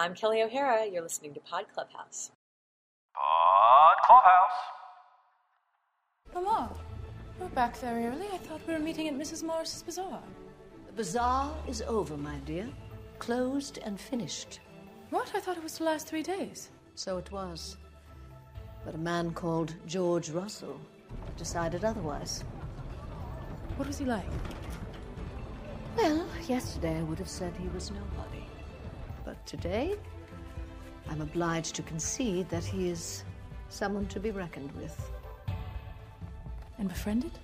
I'm Kelly O'Hara. You're listening to Pod Clubhouse. Pod Clubhouse. Mama, we're back very early. I thought we were meeting at Mrs. Morris's bazaar. The bazaar is over, my dear. Closed and finished. What? I thought it was to last three days. So it was. But a man called George Russell decided otherwise. What was he like? Well, yesterday I would have said he was nobody. But today, I'm obliged to concede that he is someone to be reckoned with. And befriended?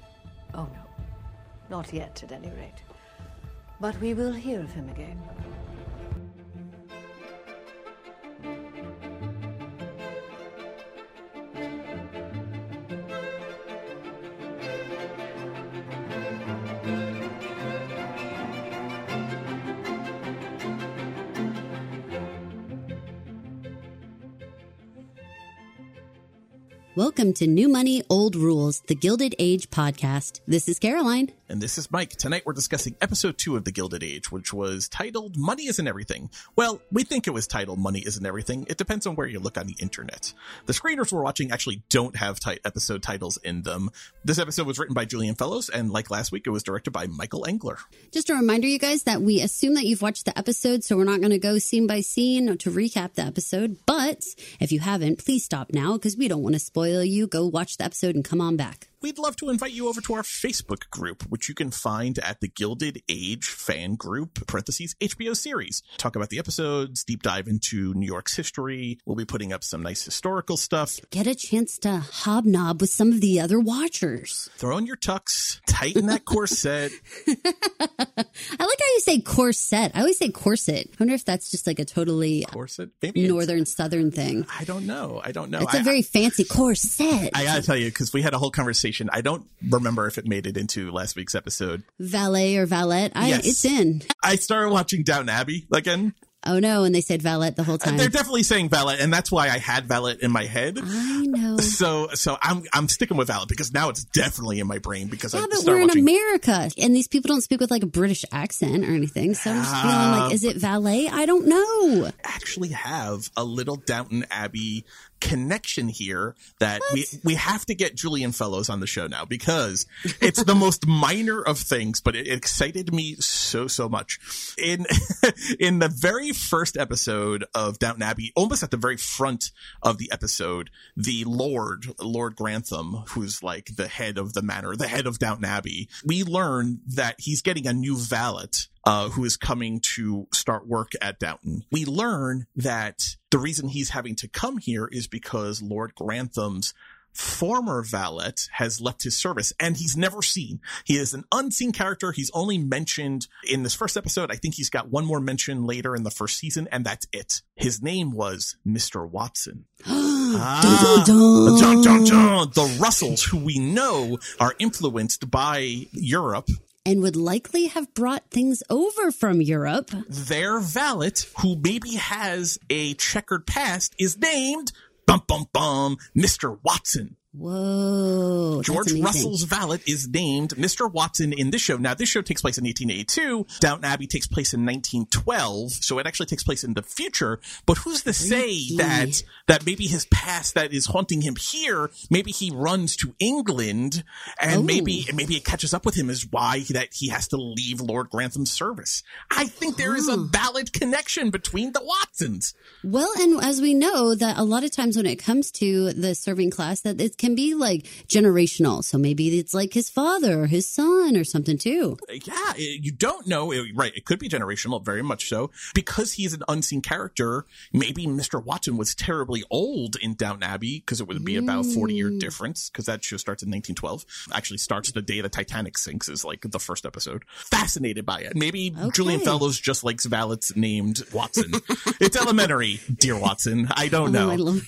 Oh, no. Not yet, at any rate. But we will hear of him again. Welcome to New Money, Old Rules, the Gilded Age podcast. This is Caroline. And this is Mike. Tonight we're discussing episode two of The Gilded Age, which was titled Money Isn't Everything. Well, we think it was titled Money Isn't Everything. It depends on where you look on the internet. The screeners we're watching actually don't have t- episode titles in them. This episode was written by Julian Fellowes, and like last week, it was directed by Michael Engler. Just a reminder, you guys, that we assume that you've watched the episode, so we're not going to go scene by scene to recap the episode. But if you haven't, please stop now because we don't want to spoil you. Go watch the episode and come on back we'd love to invite you over to our Facebook group, which you can find at the Gilded Age fan group, parentheses, HBO series. Talk about the episodes, deep dive into New York's history. We'll be putting up some nice historical stuff. Get a chance to hobnob with some of the other watchers. Throw on your tux, tighten that corset. I like how you say corset. I always say corset. I wonder if that's just like a totally corset, maybe northern southern thing. I don't know. I don't know. It's I, a very fancy corset. I gotta tell you, because we had a whole conversation I don't remember if it made it into last week's episode. Valet or valet? I, yes. It's in. I started watching Downton Abbey again. Oh no! And they said valet the whole time. They're definitely saying valet, and that's why I had valet in my head. I know. So, so I'm I'm sticking with valet because now it's definitely in my brain because yeah, I but we're watching... in America, and these people don't speak with like a British accent or anything. So I'm just feeling uh, like, is it valet? I don't know. Actually, have a little Downton Abbey connection here that what? we we have to get Julian Fellowes on the show now because it's the most minor of things, but it excited me so so much. In in the very first episode of Downton Abbey, almost at the very front of the episode, the Lord Lord Grantham, who's like the head of the manor, the head of Downton Abbey, we learn that he's getting a new valet uh, who is coming to start work at Downton. We learn that the reason he's having to come here is because Lord Grantham's former valet has left his service and he's never seen. He is an unseen character. He's only mentioned in this first episode. I think he's got one more mention later in the first season and that's it. His name was Mr. Watson. ah, dun, dun, dun. The Russells, who we know are influenced by Europe and would likely have brought things over from Europe. Their valet, who maybe has a checkered past, is named bum bum bum Mr. Watson. Whoa. George Russell's valet is named Mr. Watson in this show. Now, this show takes place in 1882. Downton Abbey takes place in 1912. So it actually takes place in the future. But who's to say that, that maybe his past that is haunting him here, maybe he runs to England and oh. maybe, maybe it catches up with him is why that he has to leave Lord Grantham's service. I think there is a valid connection between the Watsons. Well, and as we know that a lot of times when it comes to the serving class that it can be like generational. So maybe it's like his father or his son or something too. Yeah, you don't know. Right. It could be generational, very much so. Because he's an unseen character, maybe Mr. Watson was terribly old in Downton Abbey because it would be about 40 year mm. difference because that show starts in 1912. Actually starts the day the Titanic sinks is like the first episode. Fascinated by it. Maybe okay. Julian Fellowes just likes valets named Watson. it's elementary, dear Watson. I don't oh, know.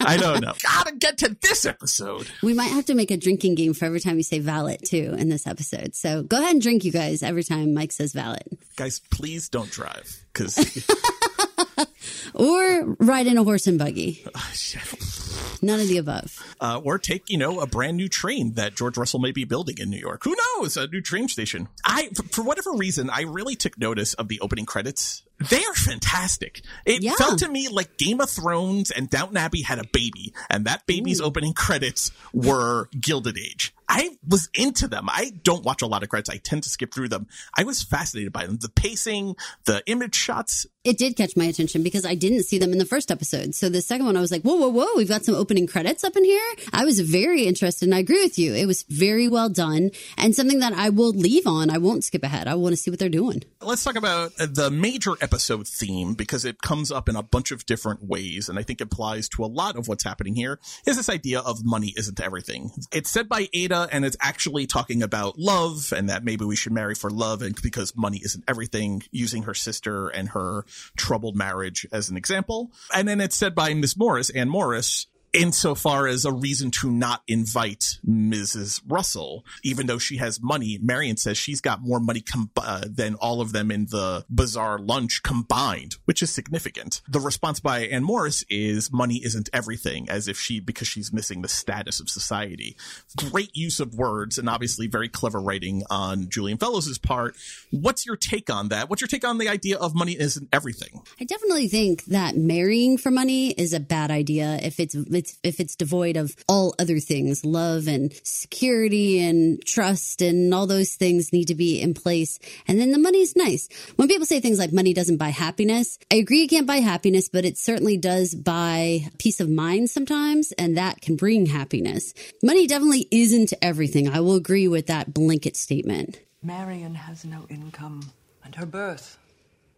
I don't know. Gotta get to this episode episode. We might have to make a drinking game for every time you say valet too in this episode. So go ahead and drink, you guys, every time Mike says valet. Guys, please don't drive because. or ride in a horse and buggy. None of the above. Uh, or take, you know, a brand new train that George Russell may be building in New York. Who knows? A new train station. I, for whatever reason, I really took notice of the opening credits they are fantastic. It Yeah. felt to me like Game of Thrones and Downton Abbey had a baby, and that baby's opening credits were Gilded Age. I was into them. I don't watch a lot of credits. I tend to skip through them. I was fascinated by them. The pacing, the image shots. It did catch my attention because I didn't see them in the first episode. So the second one, I was like, whoa, whoa, whoa, we've got some opening credits up in here. I was very interested and I agree with you. It was very well done and something that I will leave on. I won't skip ahead. I want to see what they're doing. Let's talk about the major episode theme because it comes up in a bunch of different ways and I think applies to a lot of what's happening here is this idea of money isn't everything. It's said by Ada and it's actually talking about love and that maybe we should marry for love and because money isn't everything using her sister and her troubled marriage as an example. And then it's said by Miss Morris, Anne Morris, insofar as a reason to not invite Mrs. Russell, even though she has money. Marian says she's got more money com- uh, than all of them in the bizarre lunch combined, which is significant. The response by Anne Morris is money isn't everything, as if she, because she's missing the status of society. Great use of words and obviously very clever writing on Julian Fellowes' part. What's your take on that? What's your take on the idea of money isn't everything? I definitely think that marrying for money is a bad idea if it's, it's if it's devoid of all other things, love and security and trust and all those things need to be in place. And then the money's nice. When people say things like money doesn't buy happiness, I agree it can't buy happiness, but it certainly does buy peace of mind sometimes, and that can bring happiness. Money definitely isn't everything. I will agree with that blanket statement. Marian has no income, and her birth,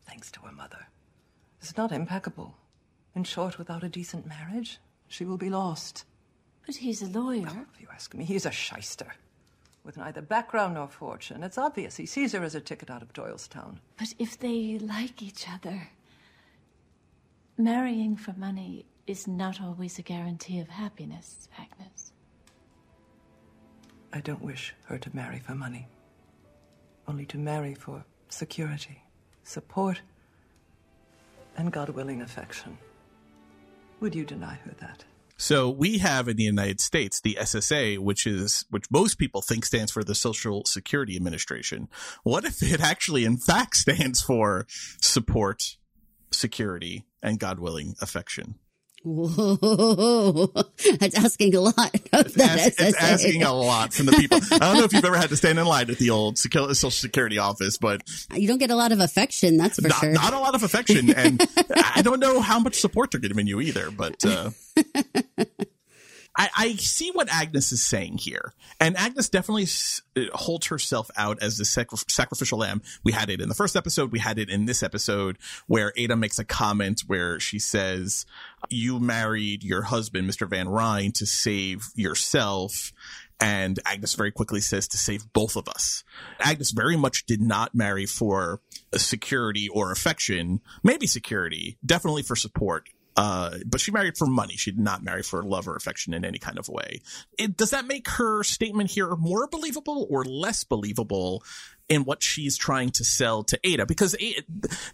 thanks to her mother, is not impeccable. In short, without a decent marriage, she will be lost. But he's a lawyer. If you ask me, he's a shyster. With neither background nor fortune. It's obvious he sees her as a ticket out of Doylestown. But if they like each other, marrying for money is not always a guarantee of happiness, Agnes. I don't wish her to marry for money. Only to marry for security, support, and God willing affection. Would you deny her that? So we have in the United States the SSA, which is which most people think stands for the Social Security Administration. What if it actually, in fact, stands for support, security, and God willing affection? Whoa, that's asking a lot of that Ask- it's asking a lot from the people. I don't know if you've ever had to stand in line at the old Social Security office, but You don't get a lot of affection, that's for not, sure. not a lot of affection, and I don't know how much support they're giving you either. But uh, I, I see what Agnes is saying here, and Agnes definitely s- uh, holds herself out as the sacri- sacrificial lamb. We had it in the first episode. We had it in this episode where Ada makes a comment where she says, "You married your husband, Mr. Van Rhijn, to save yourself." And Agnes very quickly says to save both of us. Agnes very much did not marry for security or affection, maybe security, definitely for support. Uh, but she married for money. She did not marry for love or affection in any kind of way. It, does that make her statement here more believable or less believable in what she's trying to sell to Ada? Because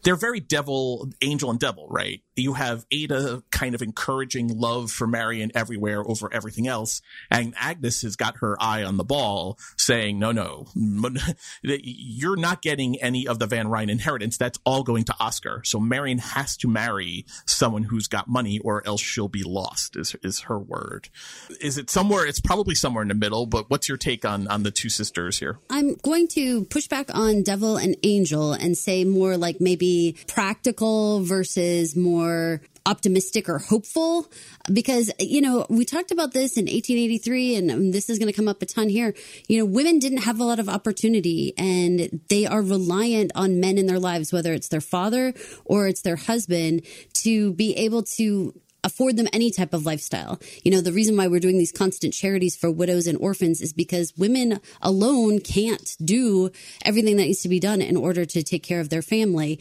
they're very devil, angel and devil, right? You have Ada kind of encouraging love for Marian everywhere over everything else. And Agnes has got her eye on the ball saying, no, no, you're not getting any of the Van Rhijn inheritance. That's all going to Oscar. So Marian has to marry someone who's got money or else she'll be lost is, is her word. Is it somewhere? It's probably somewhere in the middle, but what's your take on, on the two sisters here? I'm going to push back on devil and angel and say more like maybe practical versus more optimistic or hopeful? Because you know we talked about this in 1883 and um, this is going to come up a ton here. You know women didn't have a lot of opportunity and they are reliant on men in their lives whether it's their father or it's their husband to be able to afford them any type of lifestyle. You know, the reason why we're doing these constant charities for widows and orphans is because women alone can't do everything that needs to be done in order to take care of their family.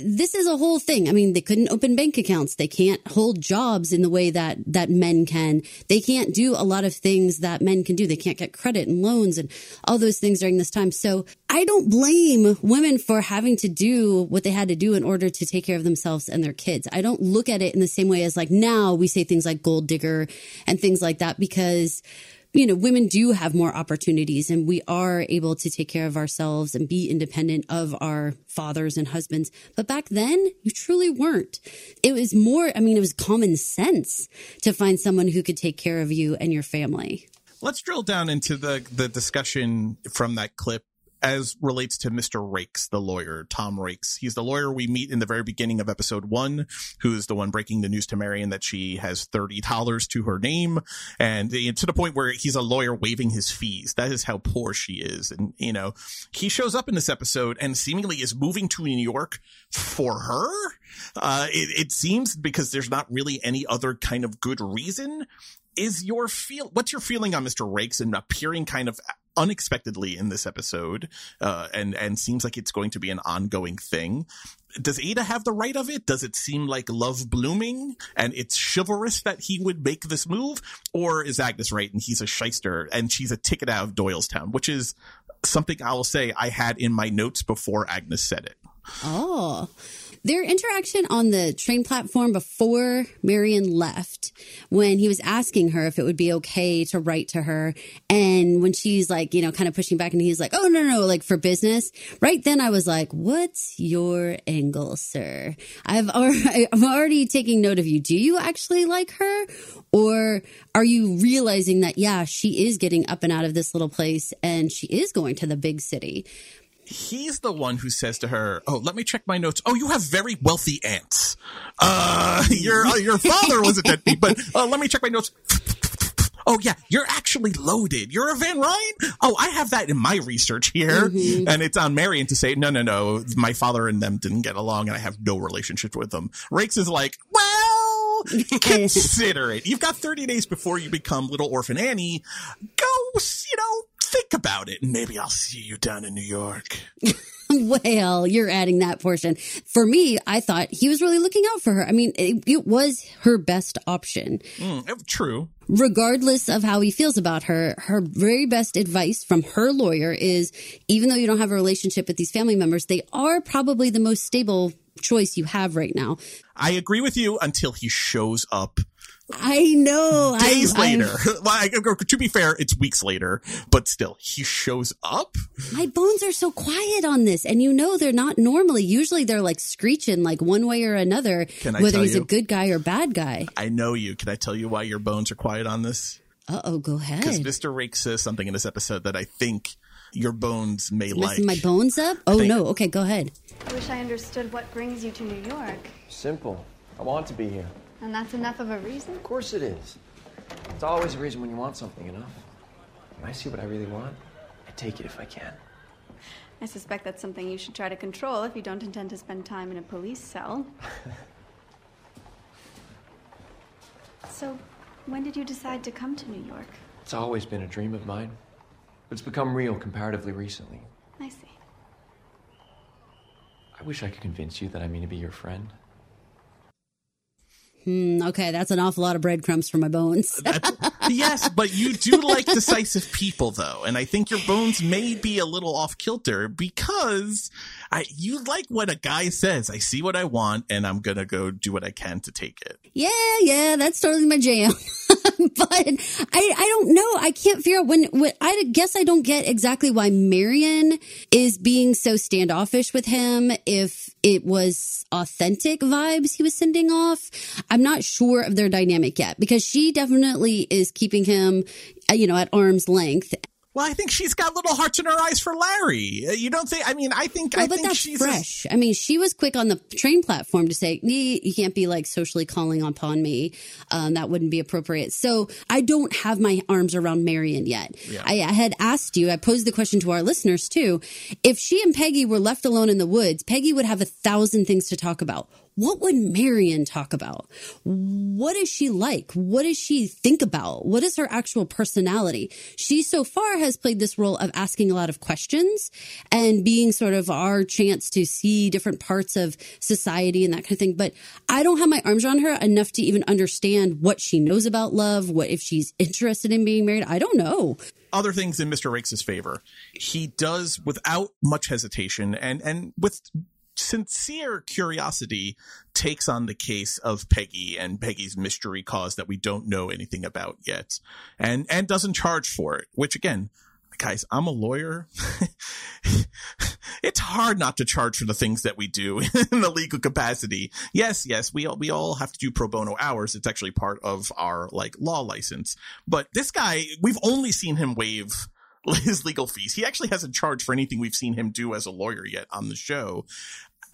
This is a whole thing. I mean, they couldn't open bank accounts. They can't hold jobs in the way that, that men can. They can't do a lot of things that men can do. They can't get credit and loans and all those things during this time. So I don't blame women for having to do what they had to do in order to take care of themselves and their kids. I don't look at it in the same way as like now we say things like gold digger and things like that because you know, women do have more opportunities and we are able to take care of ourselves and be independent of our fathers and husbands. But back then, you truly weren't. It was more, I mean, it was common sense to find someone who could take care of you and your family. Let's drill down into the the discussion from that clip as relates to Mr. Raikes, the lawyer, Tom Raikes. He's the lawyer we meet in the very beginning of episode one, who's the one breaking the news to Marian that she has $30 to her name. And to the point where he's a lawyer waiving his fees. That is how poor she is. And, you know, he shows up in this episode and seemingly is moving to New York for her. Uh, it, it seems because there's not really any other kind of good reason is your feel what's your feeling on Mr. Raikes and appearing kind of unexpectedly in this episode uh, and and seems like it's going to be an ongoing thing. Does ada have the right of it? Does it seem like love blooming and it's chivalrous that he would make this move? Or is agnes right and he's a shyster and she's a ticket out of doylestown which is something i will say i had in my notes before agnes said it. Oh their interaction on the train platform before Marian left, when he was asking her if it would be okay to write to her, and when she's like, you know, kind of pushing back, and he's like, oh, no, no, like for business. Right then, I was like, what's your angle, sir? I've already, I'm already taking note of you. Do you actually like her? Or are you realizing that, yeah, she is getting up and out of this little place and she is going to the big city? He's the one who says to her, "Oh, let me check my notes. Oh, you have very wealthy aunts. Uh, your uh, your father was a deadbeat, but uh, let me check my notes." Oh yeah, you're actually loaded. You're a Van Rhijn. Oh, I have that in my research here, mm-hmm. and it's on Marian to say, no, no, no. My father and them didn't get along, and I have no relationship with them. Raikes is like, well, consider it. You've got 30 days before you become Little Orphan Annie. Go, you know, think about it. and Maybe I'll see you down in New York. well, you're adding that portion. For me, I thought he was really looking out for her. I mean, it, it was her best option. Mm, true. Regardless of how he feels about her, her very best advice from her lawyer is even though you don't have a relationship with these family members, they are probably the most stable choice you have right now. I agree with you until he shows up I know. Days I'm, later. I'm, to be fair, it's weeks later, but still, he shows up. My bones are so quiet on this, and you know they're not normally. Usually, they're like screeching, like one way or another, whether he's you? a good guy or bad guy. I know you. Can I tell you why your bones are quiet on this? Uh oh, go ahead. Because Mr. Rake says something in this episode that I think your bones may Messing like. my bones up? Oh think- no. Okay, go ahead. I wish I understood what brings you to New York. Simple. I want to be here. And that's enough of a reason? Of course it is. It's always a reason when you want something enough. When I see what I really want, I take it if I can. I suspect that's something you should try to control if you don't intend to spend time in a police cell. so, when did you decide to come to New York? It's always been a dream of mine, but it's become real comparatively recently. I see. I wish I could convince you that I mean to be your friend. Hmm, okay, that's an awful lot of breadcrumbs for my bones. yes, but you do like decisive people, though, and I think your bones may be a little off kilter because I you like what a guy says. I see what I want, and I'm gonna go do what I can to take it. Yeah, yeah, that's totally my jam. but I, I don't know. I can't figure out when, when. I guess I don't get exactly why Marian is being so standoffish with him. If it was authentic vibes he was sending off, I'm not sure of their dynamic yet because she definitely is keeping him, you know, at arm's length. Well, I think she's got little hearts in her eyes for Larry. Uh, you don't think? I mean, I think. Well, I but think that's she's fresh. A, I mean, she was quick on the train platform to say, "You can't be like socially calling upon me. Um, that wouldn't be appropriate." So I don't have my arms around Marian yet. Yeah. I, I had asked you. I posed the question to our listeners too. If she and Peggy were left alone in the woods, Peggy would have a thousand things to talk about what would Marian talk about? What is she like? What does she think about? What is her actual personality? She so far has played this role of asking a lot of questions and being sort of our chance to see different parts of society and that kind of thing. But I don't have my arms around her enough to even understand what she knows about love, what if she's interested in being married. I don't know other things in Mr. Raikes' favor. He does without much hesitation and and with sincere curiosity takes on the case of Peggy and Peggy's mystery cause that we don't know anything about yet and and doesn't charge for it which again guys I'm a lawyer. It's hard not to charge for the things that we do in the legal capacity. Yes yes we all we all have to do pro bono hours. It's actually part of our like law license. But this guy we've only seen him waive his legal fees. He actually hasn't charged for anything we've seen him do as a lawyer yet on the show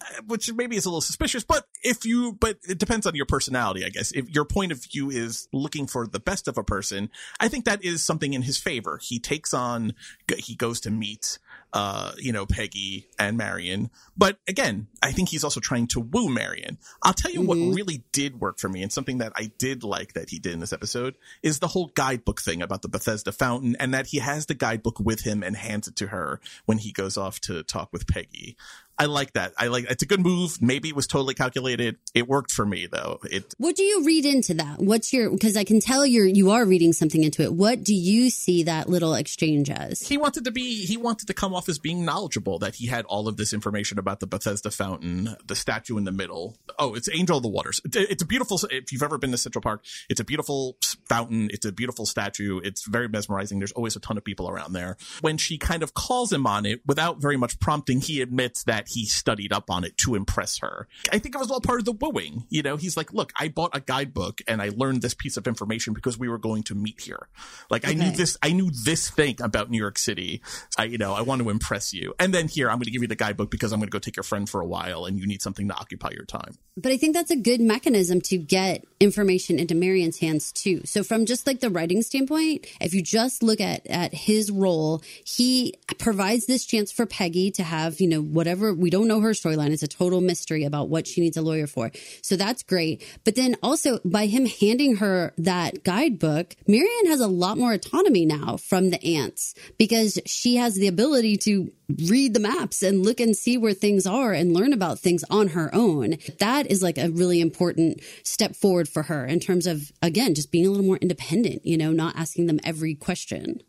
uh, which maybe is a little suspicious, but if you, but it depends on your personality, I guess. If your point of view is looking for the best of a person, I think that is something in his favor. He takes on, he goes to meet, uh, you know, Peggy and Marian. But again, I think he's also trying to woo Marian. I'll tell you mm-hmm. what really did work for me and something that I did like that he did in this episode is the whole guidebook thing about the Bethesda fountain and that he has the guidebook with him and hands it to her when he goes off to talk with Peggy. I like that. I like it's a good move. Maybe it was totally calculated. It worked for me though. It What do you read into that? What's your because I can tell you're you are reading something into it. What do you see that little exchange as? He wanted to be he wanted to come off as being knowledgeable that he had all of this information about the Bethesda fountain, the statue in the middle. Oh, it's Angel of the Waters. It's a beautiful if you've ever been to Central Park, it's a beautiful fountain, it's a beautiful statue. It's very mesmerizing. There's always a ton of people around there. When she kind of calls him on it without very much prompting, he admits that he studied up on it to impress her. I think it was all part of the wooing. You know, he's like, look, I bought a guidebook and I learned this piece of information because we were going to meet here. Like okay. I knew this, I knew this thing about New York City. I, you know, I want to impress you. And then here, I'm going to give you the guidebook because I'm going to go take your friend for a while and you need something to occupy your time. But I think that's a good mechanism to get information into Marian's hands too. So from just like the writing standpoint, if you just look at, at his role, he provides this chance for Peggy to have, you know, whatever we don't know her storyline. It's a total mystery about what she needs a lawyer for. So that's great. But then also by him handing her that guidebook, Marian has a lot more autonomy now from the aunts because she has the ability to read the maps and look and see where things are and learn about things on her own. That is like a really important step forward for her in terms of, again, just being a little more independent, you know, not asking them every question.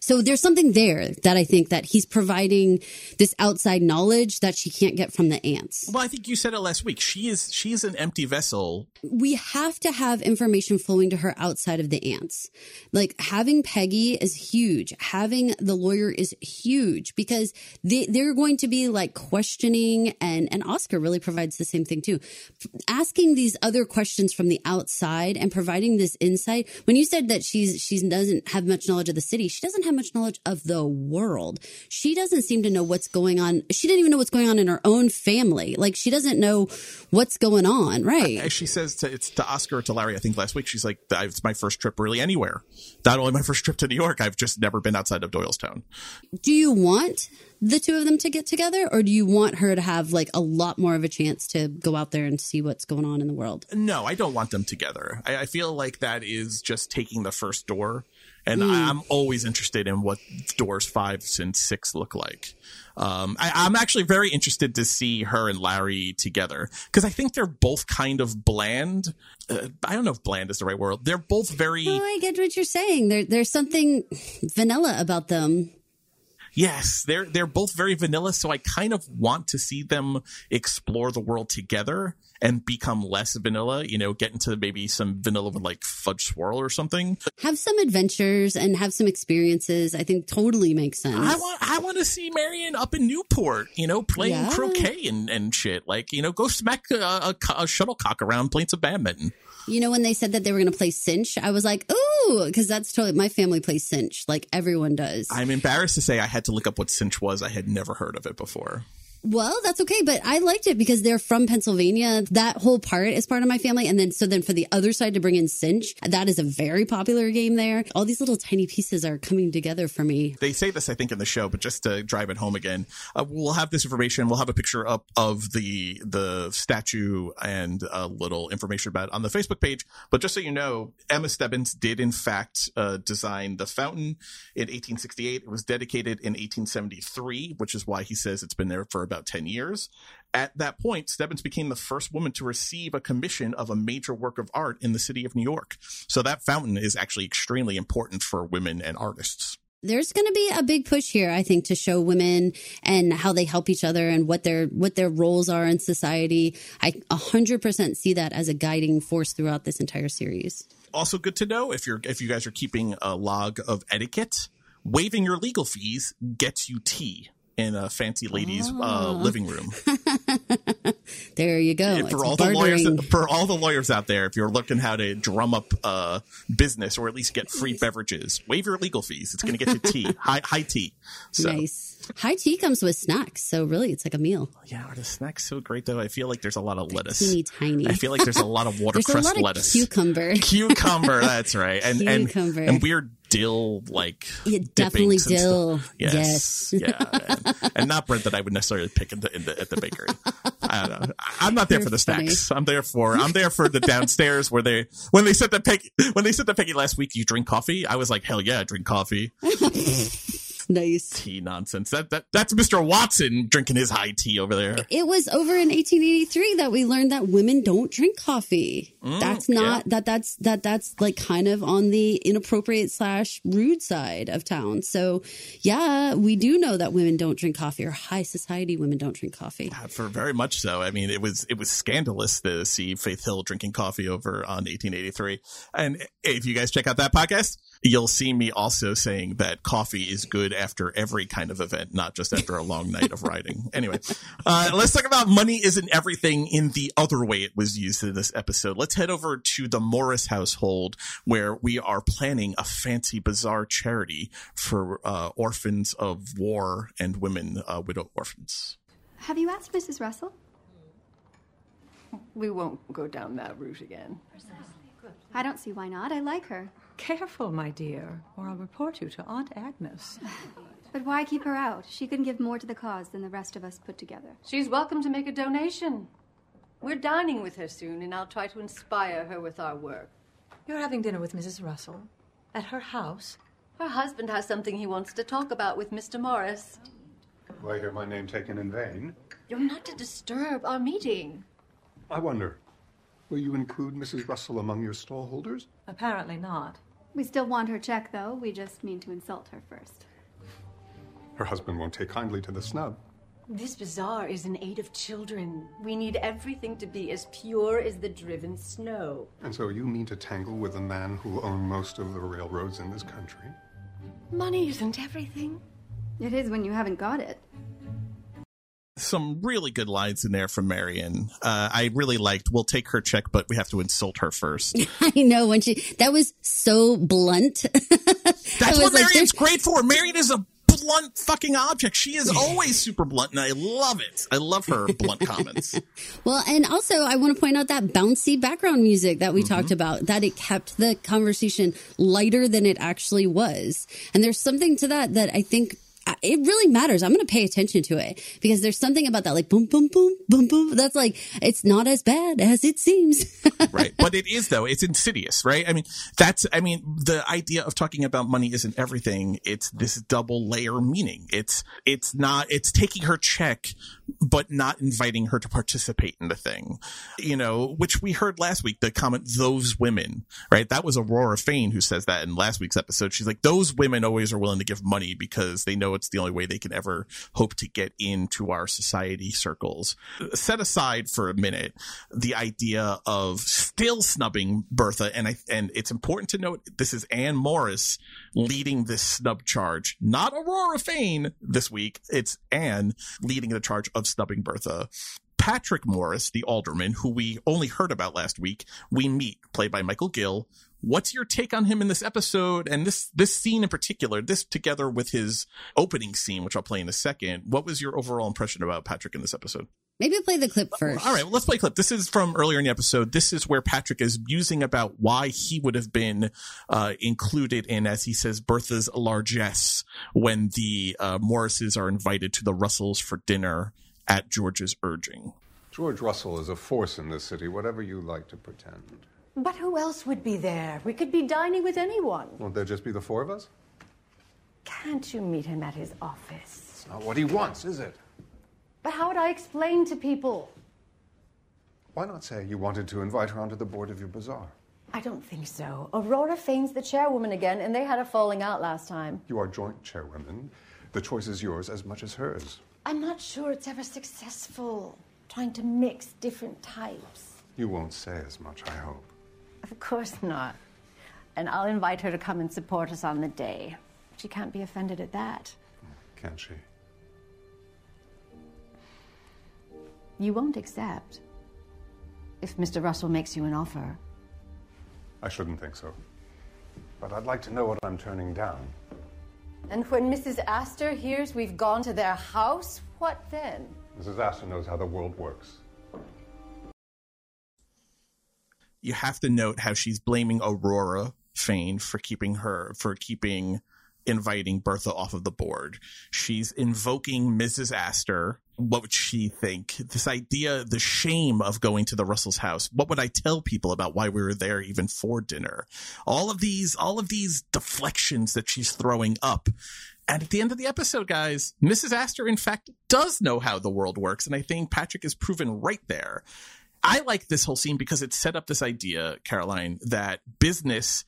So there's something there that I think that he's providing this outside knowledge that she can't get from the aunts. Well, I think you said it last week. She is she is an empty vessel. We have to have information flowing to her outside of the aunts. Like having Peggy is huge. Having the lawyer is huge because they they're going to be like questioning and and Oscar really provides the same thing too. Asking these other questions from the outside and providing this insight. When you said that she's she doesn't have much knowledge of the city, she doesn't have much knowledge of the world. She doesn't seem to know what's going on. She didn't even know what's going on in her own family. Like she doesn't know what's going on, right? She says to, it's to Oscar or to Larry, I think last week, she's like, it's my first trip really anywhere. Not only my first trip to New York, I've just never been outside of Doylestown. Do you want the two of them to get together or do you want her to have like a lot more of a chance to go out there and see what's going on in the world no i don't want them together i, I feel like that is just taking the first door and mm. I'm always interested in what doors five and six look like. Um, I, am actually very interested to see her and Larry together because I think they're both kind of bland. Uh, I don't know if bland is the right word. They're both very. Oh, I get what you're saying. There, there's something vanilla about them. Yes, they're they're both very vanilla, so I kind of want to see them explore the world together and become less vanilla, you know, get into maybe some vanilla with like fudge swirl or something. Have some adventures and have some experiences. I think totally makes sense. I want I want to see Marian up in Newport, you know, playing yeah. croquet and, and shit. Like, you know, go smack a, a, a shuttlecock around playing some badminton. You know, when they said that they were going to play cinch, I was like, ooh, because that's totally my family plays cinch, like everyone does. I'm embarrassed to say I had to look up what cinch was. I had never heard of it before. Well, that's okay, but I liked it because they're from Pennsylvania. That whole part is part of my family. And then, so then for the other side to bring in Cinch, that is a very popular game there. All these little tiny pieces are coming together for me. They say this, I think, in the show, but just to drive it home again, uh, we'll have this information. We'll have a picture up of the, the statue and a little information about it on the Facebook page. But just so you know, Emma Stebbins did in fact, uh, design the fountain in 1868. It was dedicated in 1873, which is why he says it's been there for about 10 years. At that point, Stebbins became the first woman to receive a commission of a major work of art in the city of New York. So that fountain is actually extremely important for women and artists. there's going to be a big push here i think to show women and how they help each other and what their what their roles are in society i 100% see that as a guiding force throughout this entire series Also, good to know if you're if you guys are keeping a log of etiquette, waiving your legal fees gets you tea in a fancy lady's uh, living room. there you go. For It's all the lawyers for all the lawyers out there if you're looking how to drum up uh business or at least get free beverages waive your legal fees. It's going to get you tea high high tea. So nice. High tea comes with snacks so really it's like a meal. Yeah are the snacks so great though? I feel like there's a lot of lettuce. teeny tiny. I feel like there's a lot of there's a watercress lot of lettuce. cucumber. Cucumber that's right. And Cucumber. and and weird dill like Yeah, definitely dill. yes, Yes. yeah and, and not bread that i would necessarily pick in the, in the at the bakery. I don't know. I- i'm not there You're for the funny. snacks. I'm there for i'm there for the downstairs where they when they said the peggy when they said that peggy last week you drink coffee? I was like hell yeah i drink coffee nice. Tea nonsense. That, that that's mr watson drinking his high tea over there. It was over in 1883 that we learned that women don't drink coffee. Mm, that's not that that's that that's like kind of on the inappropriate slash rude side of town. So yeah we do know that women don't drink coffee or high society women don't drink coffee. For very much so. I mean, it was it was scandalous to see Faith Hill drinking coffee over on 1883. And if you guys check out that podcast, you'll see me also saying that coffee is good after every kind of event, not just after a long night of riding. Anyway, uh, let's talk about money isn't everything in the other way it was used in this episode. Let's head over to the Morris household where we are planning a fancy, bizarre charity for uh, orphans of war and women uh, widow orphans. Have you asked Mrs. Russell? We won't go down that route again. I don't see why not. I like her. Careful, my dear, or I'll report you to Aunt Agnes. But why keep her out? She can give more to the cause than the rest of us put together. She's welcome to make a donation. We're dining with her soon, and I'll try to inspire her with our work. You're having dinner with Mrs. Russell at her house. Her husband has something he wants to talk about with Mr. Morris. Do I hear my name taken in vain? You're not to disturb our meeting. I wonder, will you include Mrs. Russell among your stallholders? Apparently not. We still want her check, though. We just mean to insult her first. Her husband won't take kindly to the snub. This bazaar is in aid of children. We need everything to be as pure as the driven snow. And so you mean to tangle with the man who'll own most of the railroads in this country? Money isn't everything. It is when you haven't got it. Some really good lines in there from Marian. Uh, I really liked. We'll take her check, but we have to insult her first. I know when she that was so blunt. That's what like, Marian's great for. Marian is a blunt fucking object. She is always super blunt, and I love it. I love her blunt comments. Well, and also I want to point out that bouncy background music that we talked about, that it kept the conversation lighter than it actually was. And there's something to that that I think it really matters. I'm going to pay attention to it because there's something about that, like boom, boom, boom, boom, boom. That's like, it's not as bad as it seems. right. But it is though. It's insidious, right? I mean, that's, I mean, the idea of talking about money isn't everything. It's this double layer meaning. It's, it's not, it's taking her check, but not inviting her to participate in the thing, you know, which we heard last week, the comment, those women, right? That was Aurora Fane who says that in last week's episode. She's like, those women always are willing to give money because they know it's the only way they can ever hope to get into our society circles. Set aside for a minute the idea of still snubbing Bertha, and I and it's important to note this is Anne Morris leading this snub charge, not Aurora Fane this week. It's Anne leading the charge of snubbing Bertha. Patrick Morris, the alderman, who we only heard about last week, we meet, played by Michael Gill. What's your take on him in this episode and this this scene in particular? This together with his opening scene, which I'll play in a second. What was your overall impression about Patrick in this episode? Maybe play the clip first. All right, well, let's play a clip. This is from earlier in the episode. This is where Patrick is musing about why he would have been uh, included in, as he says, Bertha's largesse when the uh, Morrises are invited to the Russells for dinner at George's urging. George Russell is a force in this city, whatever you like to pretend. But who else would be there? We could be dining with anyone. Won't there just be the four of us? Can't you meet him at his office? It's not what he wants, is it? But how would I explain to people? Why not say you wanted to invite her onto the board of your bazaar? I don't think so. Aurora Fane's the chairwoman again, and they had a falling out last time. You are joint chairwomen. The choice is yours as much as hers. I'm not sure it's ever successful, trying to mix different types. You won't say as much, I hope. Of course not. And I'll invite her to come and support us on the day. She can't be offended at that. Can't she? You won't accept if Mr. Russell makes you an offer. I shouldn't think so. But I'd like to know what I'm turning down. And when Mrs. Astor hears we've gone to their house, what then? Mrs. Astor knows how the world works. You have to note how she's blaming Aurora Fane for keeping her for keeping inviting Bertha off of the board. She's invoking Mrs. Astor. What would she think? This idea, the shame of going to the Russell's house. What would I tell people about why we were there even for dinner? All of these, all of these deflections that she's throwing up. And at the end of the episode, guys, Mrs. Astor, in fact, does know how the world works. And I think Patrick is proven right there. I like this whole scene because it set up this idea, Caroline, that business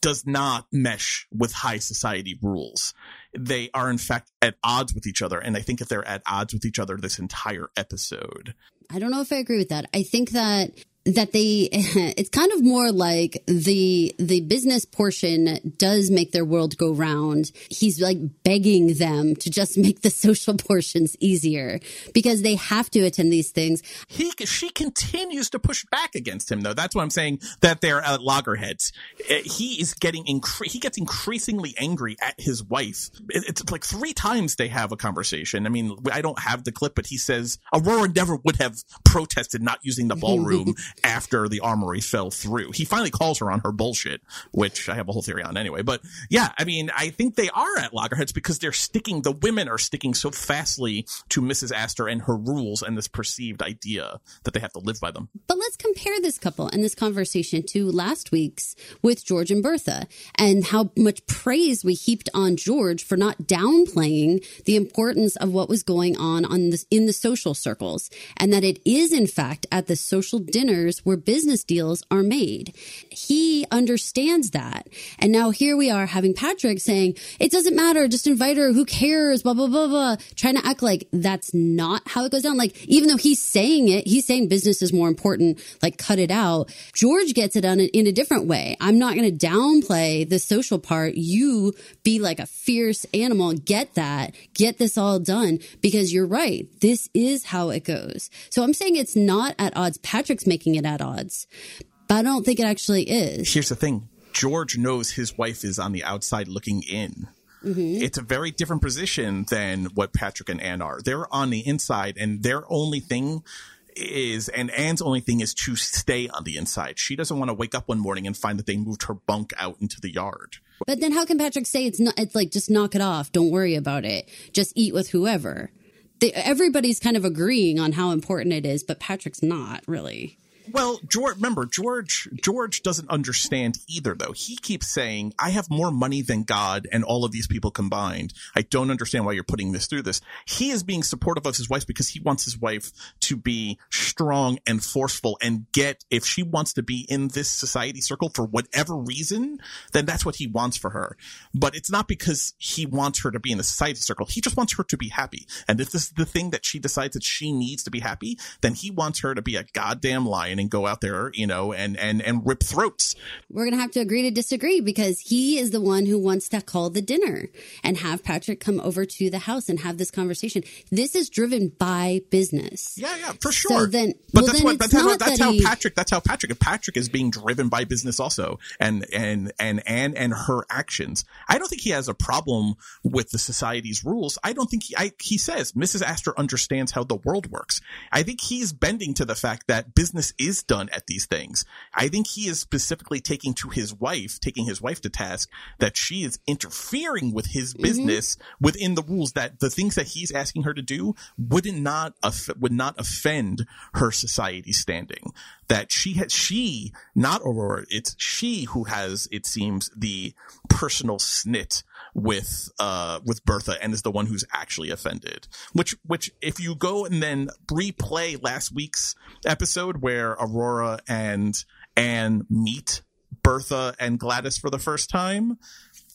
does not mesh with high society rules. They are in fact at odds with each other. And I think if they're at odds with each other this entire episode. I don't know if I agree with that. I think that that they it's kind of more like the the business portion does make their world go round. He's like begging them to just make the social portions easier because they have to attend these things. He she continues to push back against him though. That's what i'm saying that they're at loggerheads. Eh, he is getting incre- he gets increasingly angry at his wife. It's like three times they have a conversation. I mean i don't have the clip but he says aurora never would have protested not using the ballroom after the armory fell through. He finally calls her on her bullshit, which I have a whole theory on anyway. But yeah, I mean, I think they are at loggerheads because they're sticking, the women are sticking so fastly to Mrs. Astor and her rules and this perceived idea that they have to live by them. But let's compare this couple and this conversation to last week's with George and Bertha and how much praise we heaped on George for not downplaying the importance of what was going on on this in the social circles and that it is in fact at the social where business deals are made. He understands that. And now here we are having Patrick saying, it doesn't matter, just invite her, who cares, blah, blah, blah, blah, trying to act like that's not how it goes down. Like, even though he's saying it, he's saying business is more important, like, cut it out. George gets it on in a different way. I'm not going to downplay the social part. You be like a fierce animal, get that, get this all done because you're right. This is how it goes. So I'm saying it's not at odds. Patrick's making it at odds, but I don't think it actually is. Here's the thing George knows his wife is on the outside looking in. Mm-hmm. It's a very different position than what Patrick and Anne are. They're on the inside, and their only thing is, and Anne's only thing is to stay on the inside. She doesn't want to wake up one morning and find that they moved her bunk out into the yard. But then how can Patrick say it's not, it's like, just knock it off. Don't worry about it. Just eat with whoever. They, everybody's kind of agreeing on how important it is, but Patrick's not really. Well, George, remember George. George doesn't understand either, though. He keeps saying, "I have more money than God and all of these people combined. I don't understand why you're putting this through this." He is being supportive of his wife because he wants his wife to be strong and forceful and get. If she wants to be in this society circle for whatever reason, then that's what he wants for her. But it's not because he wants her to be in the society circle. He just wants her to be happy. And if this is the thing that she decides that she needs to be happy, then he wants her to be a goddamn lion and go out there, you know, and and and rip throats. We're going to have to agree to disagree because he is the one who wants to call the dinner and have Patrick come over to the house and have this conversation. This is driven by business. Yeah, yeah, for So sure. then, but well, that's then what it's that's how that's that how he- Patrick that's how Patrick Patrick is being driven by business also, and and and and and her actions. I don't think he has a problem with the society's rules. I don't think he I, he says Mrs. Astor understands how the world works. I think he's bending to the fact that business is done at these things. I think he is specifically taking to his wife, taking his wife to task that she is interfering with his Mm-hmm. business within the rules that the things that he's asking her to do wouldn't not would not offend her society standing. That she has she not Aurora, it's she who has it seems the personal snit with uh with Bertha and is the one who's actually offended. Which which if you go and then replay last week's episode where Aurora and and meet Bertha and Gladys for the first time.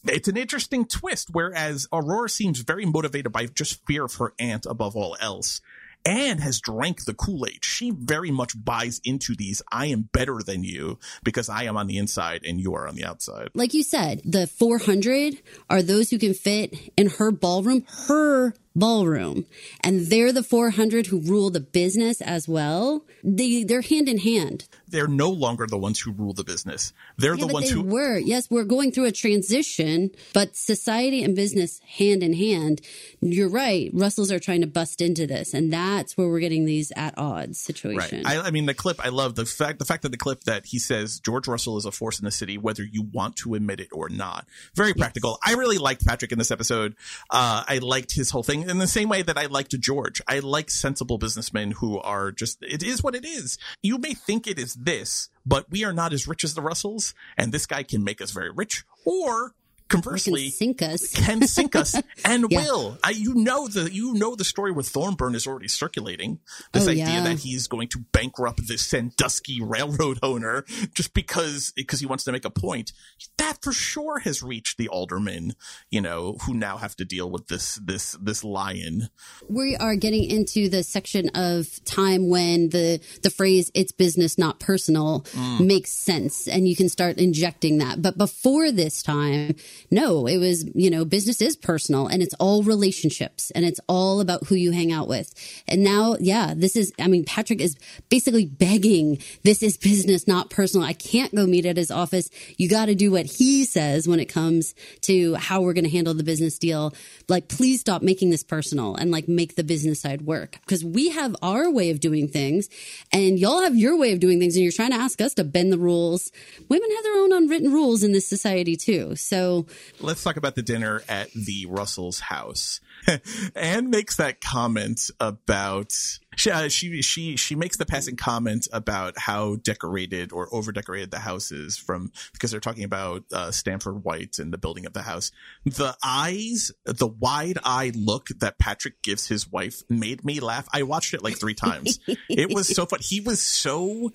It's an interesting twist, whereas Aurora seems very motivated by just fear of her aunt above all else and has drank the Kool-Aid. She very much buys into these I am better than you because I am on the inside and you are on the outside. Like you said, the 400 are those who can fit in her ballroom, her ballroom. And they're the 400 who rule the business as well. They, they're hand in hand. They're no longer the ones who rule the business. They're Yeah, the ones they who were. Yes, we're going through a transition, but society and business hand in hand. You're right. Russells are trying to bust into this, and that's where we're getting these at odds situation. Right. I, I mean, the clip. I love the fact. The fact that the clip that he says George Russell is a force in the city, whether you want to admit it or not. Very practical. I really liked Patrick in this episode. Uh, I liked his whole thing in the same way that I liked George. I like sensible businessmen who are just. It is what it is. You may think it is this, but we are not as rich as the Russells, and this guy can make us very rich, or conversely sink us can sink us and Yeah. will I, you know the you know the story where thornburn is already circulating this Oh, idea yeah. that he's going to bankrupt the sandusky railroad owner just because because he wants to make a point that for sure has reached the aldermen you know who now have to deal with this this this lion we are getting into the section of time when the the phrase "it's business, not personal" Mm. makes sense, and you can start injecting that. But before this time, no, it was you know business is personal, and it's all relationships, and it's all about who you hang out with. And now, yeah, this is. I mean, Patrick is basically begging, "This is business, not personal. I can't go meet at his office. You got to do what he says when it comes to how we're going to handle the business deal. Like, please stop making this personal and like make the business side work because we have our way of doing things and y'all have your way of doing things and you're trying to ask us to bend the rules. Women have their own unwritten rules in this society too. So let's talk about the dinner at the Russell's house. Anne makes that comment about she, uh, she she she makes the passing comment about how decorated or over decorated the house is from because they're talking about uh, Stanford White and the building of the house. The eyes, the wide eye look that Patrick gives his wife made me laugh. I watched it like three times. it was so fun. He was so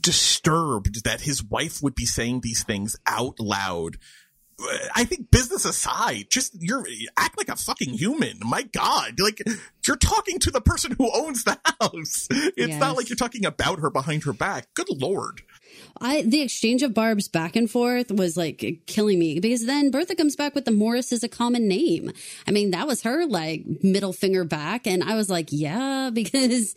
disturbed that his wife would be saying these things out loud. I think business aside, just you're act like a fucking human. My God, like you're talking to the person who owns the house. It's Yes. not like you're talking about her behind her back. Good lord. I the exchange of barbs back and forth was like killing me because then Bertha comes back with the Morris is a common name. I mean, that was her like middle finger back, and I was like, yeah, because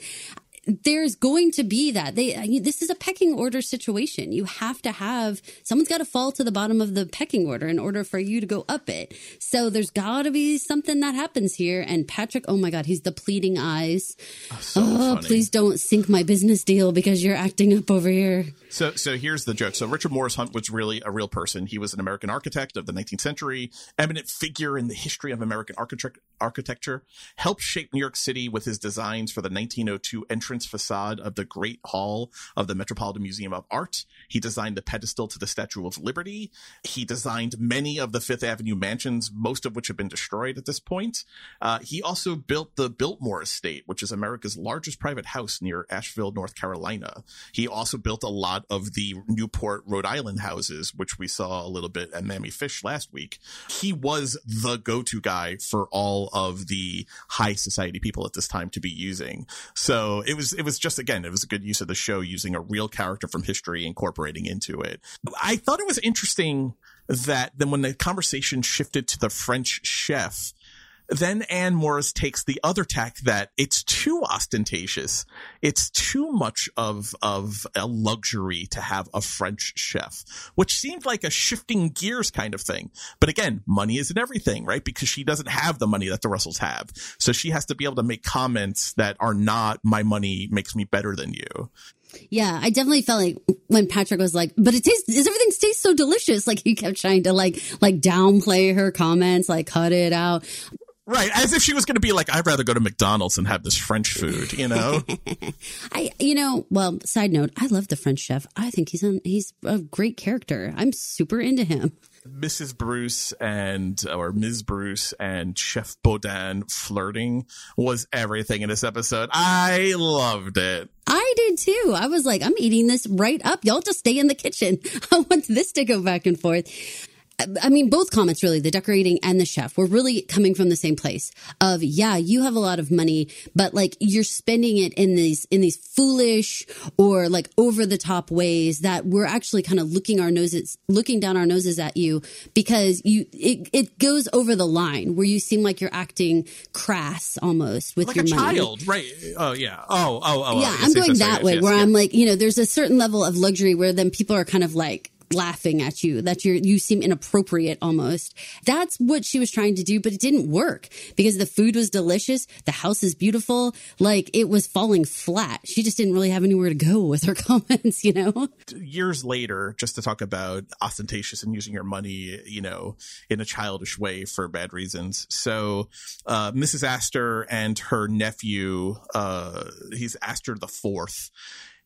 there's going to be that. They I mean, this is a pecking order situation. You have to have someone's got to fall to the bottom of the pecking order in order for you to go up it. So there's got to be something that happens here. And patrick oh my god he's the pleading eyes. Oh, so oh please don't sink my business deal because you're acting up over here. So, so here's the joke. So Richard Morris Hunt was really a real person. He was an American architect of the 19th century, eminent figure in the history of American architect- architecture, helped shape New York City with his designs for the 1902 entrance facade of the Great Hall of the Metropolitan Museum of Art. He designed the pedestal to the Statue of Liberty. He designed many of the Fifth Avenue mansions, most of which have been destroyed at this point. Uh, he also built the Biltmore Estate, which is America's largest private house near Asheville, North Carolina. He also built a lot of the Newport, Rhode Island houses, which we saw a little bit at Mamie Fish last week. He was the go-to guy for all of the high society people at this time to be using. So it was, it was just, again, it was a good use of the show using a real character from history, incorporating into it. I thought it was interesting that then when the conversation shifted to the French chef, then Anne Morris takes the other tack that it's too ostentatious. It's too much of, of a luxury to have a French chef, which seemed like a shifting gears kind of thing. But again, money isn't everything, right? Because she doesn't have the money that the Russells have. So she has to be able to make comments that are not, my money makes me better than you. Yeah, I definitely felt like when Patrick was like, "But it tastes, is everything tastes so delicious?" Like he kept trying to like like downplay her comments, like cut it out. Right. As if she was going to be like, I'd rather go to McDonald's and have this French food, you know? I, you know, well, side note, I love the French chef. I think he's on, he's a great character. I'm super into him. Mrs. Bruce and or Ms. Bruce and Chef Baudin flirting was everything in this episode. I loved it. I I did too. I was like, I'm eating this right up. Y'all just stay in the kitchen. I want this to go back and forth. I mean, both comments really, the decorating and the chef were really coming from the same place of, yeah, you have a lot of money, but like you're spending it in these, in these foolish or like over the top ways that we're actually kind of looking our noses, looking down our noses at you because you, it, it goes over the line where you seem like you're acting crass almost with like your a money. child, right? Oh yeah. Oh oh oh. yeah, yes, I'm going yes, that yes, way where. I'm like, you know, there's a certain level of luxury where then people are kind of like laughing at you that you're you seem inappropriate almost that's what she was trying to do but it didn't work because the food was delicious the house is beautiful like it was falling flat she just didn't really have anywhere to go with her comments you know years later, just to talk about ostentatious and using your money, you know, in a childish way for bad reasons. So, uh, Mrs. Astor and her nephew, uh, he's Astor the fourth.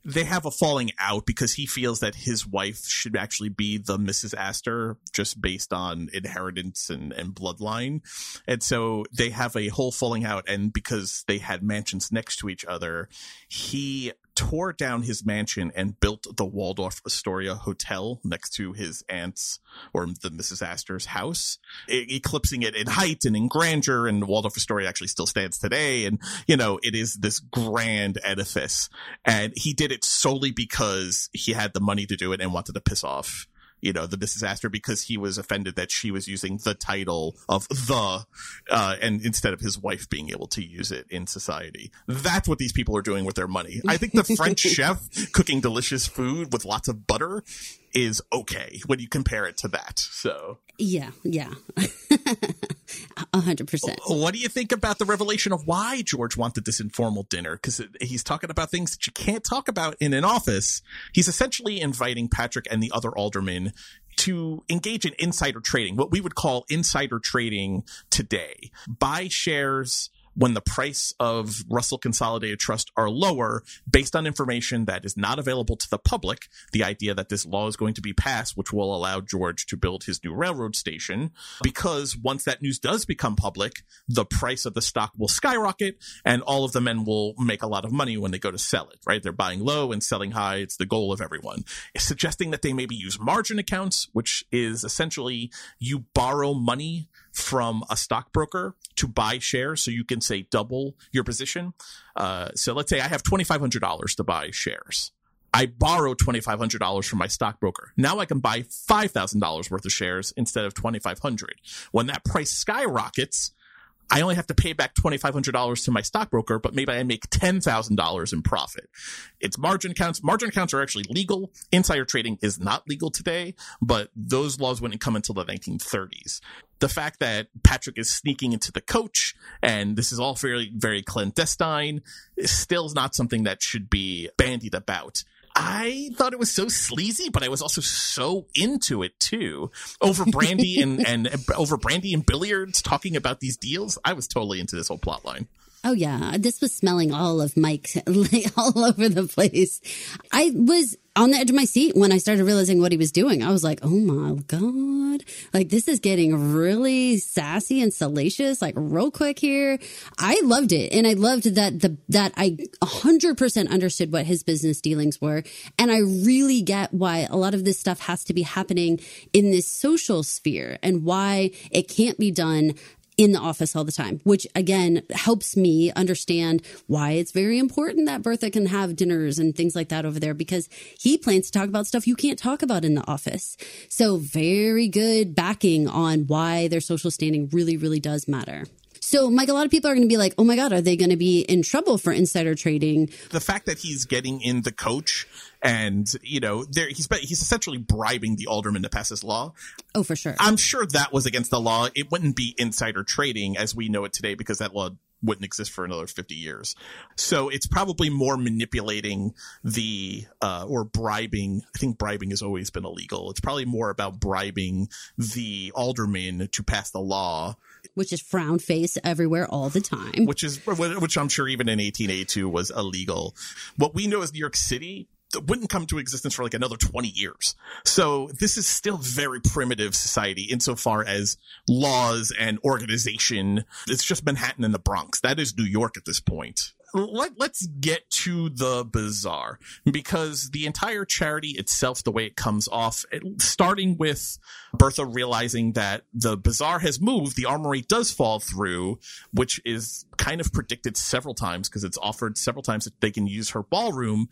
They have a falling out because he feels that his wife should actually be the Mrs. Astor just based on inheritance and, and bloodline. And so they have a whole falling out. And because they had mansions next to each other, he tore down his mansion and built the Waldorf Astoria Hotel next to his aunt's or the Mrs. Astor's house, eclipsing it in height and in grandeur. And Waldorf Astoria actually still stands today. And, you know, it is this grand edifice. And he did it solely because he had the money to do it and wanted to piss off you know, the Mrs. Astor because he was offended that she was using the title of the, uh, and instead of his wife being able to use it in society. That's what these people are doing with their money. I think the French chef cooking delicious food with lots of butter is okay when you compare it to that. So, yeah yeah a hundred percent what do you think about the revelation of why George wanted this informal dinner? Because he's talking about things that you can't talk about in an office. He's essentially inviting Patrick and the other aldermen to engage in insider trading, what we would call insider trading today. Buy shares when the price of Russell Consolidated Trust are lower based on information that is not available to the public. The idea that this law is going to be passed, which will allow George to build his new railroad station, because once that news does become public, the price of the stock will skyrocket and all of the men will make a lot of money when they go to sell it, right? They're buying low and selling high. It's the goal of everyone. It's Suggesting that they maybe use margin accounts, which is essentially you borrow money from a stockbroker to buy shares so you can say double your position. Uh, so let's say I have $2,500 to buy shares. I borrow $2,500 from my stockbroker. Now I can buy $5,000 worth of shares instead of 2,500. When that price skyrockets, I only have to pay back $2,500 to my stockbroker, but maybe I make $10,000 in profit. It's margin accounts. Margin accounts are actually legal. Insider trading is not legal today, but those laws wouldn't come until the 1930s. The fact that Patrick is sneaking into the coach and this is all very, very clandestine is still not something that should be bandied about. I thought it was so sleazy, but I was also so into it too. Over brandy and, and over brandy and billiards, talking about these deals. I was totally into this whole plot line. Oh yeah, this was smelling all of Mike like, all over the place. I was on the edge of my seat when I started realizing what he was doing. I was like, "Oh my god. Like this is getting really sassy and salacious like real quick here." I loved it and I loved that the that I 100% understood what his business dealings were and I really get why a lot of this stuff has to be happening in this social sphere and why it can't be done in the office all the time, which again helps me understand why it's very important that Bertha can have dinners and things like that over there because he plans to talk about stuff you can't talk about in the office. So, very good backing on why their social standing really, really does matter. So, Mike, a lot of people are going to be like, oh my God, are they going to be in trouble for insider trading? The fact that he's getting in the coach and, you know, there, he's, he's essentially bribing the alderman to pass this law. Oh, for sure. I'm sure that was against the law. It wouldn't be insider trading as we know it today because that law wouldn't exist for another 50 years. So it's probably more manipulating the, uh, or bribing. I think bribing has always been illegal. It's probably more about bribing the alderman to pass the law. Which is frown face everywhere all the time. Which is, which I'm sure even in 1882 was illegal. What we know as New York City wouldn't come to existence for like another 20 years. So this is still very primitive society insofar as laws and organization. It's just Manhattan and the Bronx. That is New York at this point. let, let's get to the bazaar because the entire charity itself, the way it comes off, it, starting with Bertha realizing that the bazaar has moved, the armory does fall through, which is kind of predicted several times because it's offered several times that they can use her ballroom.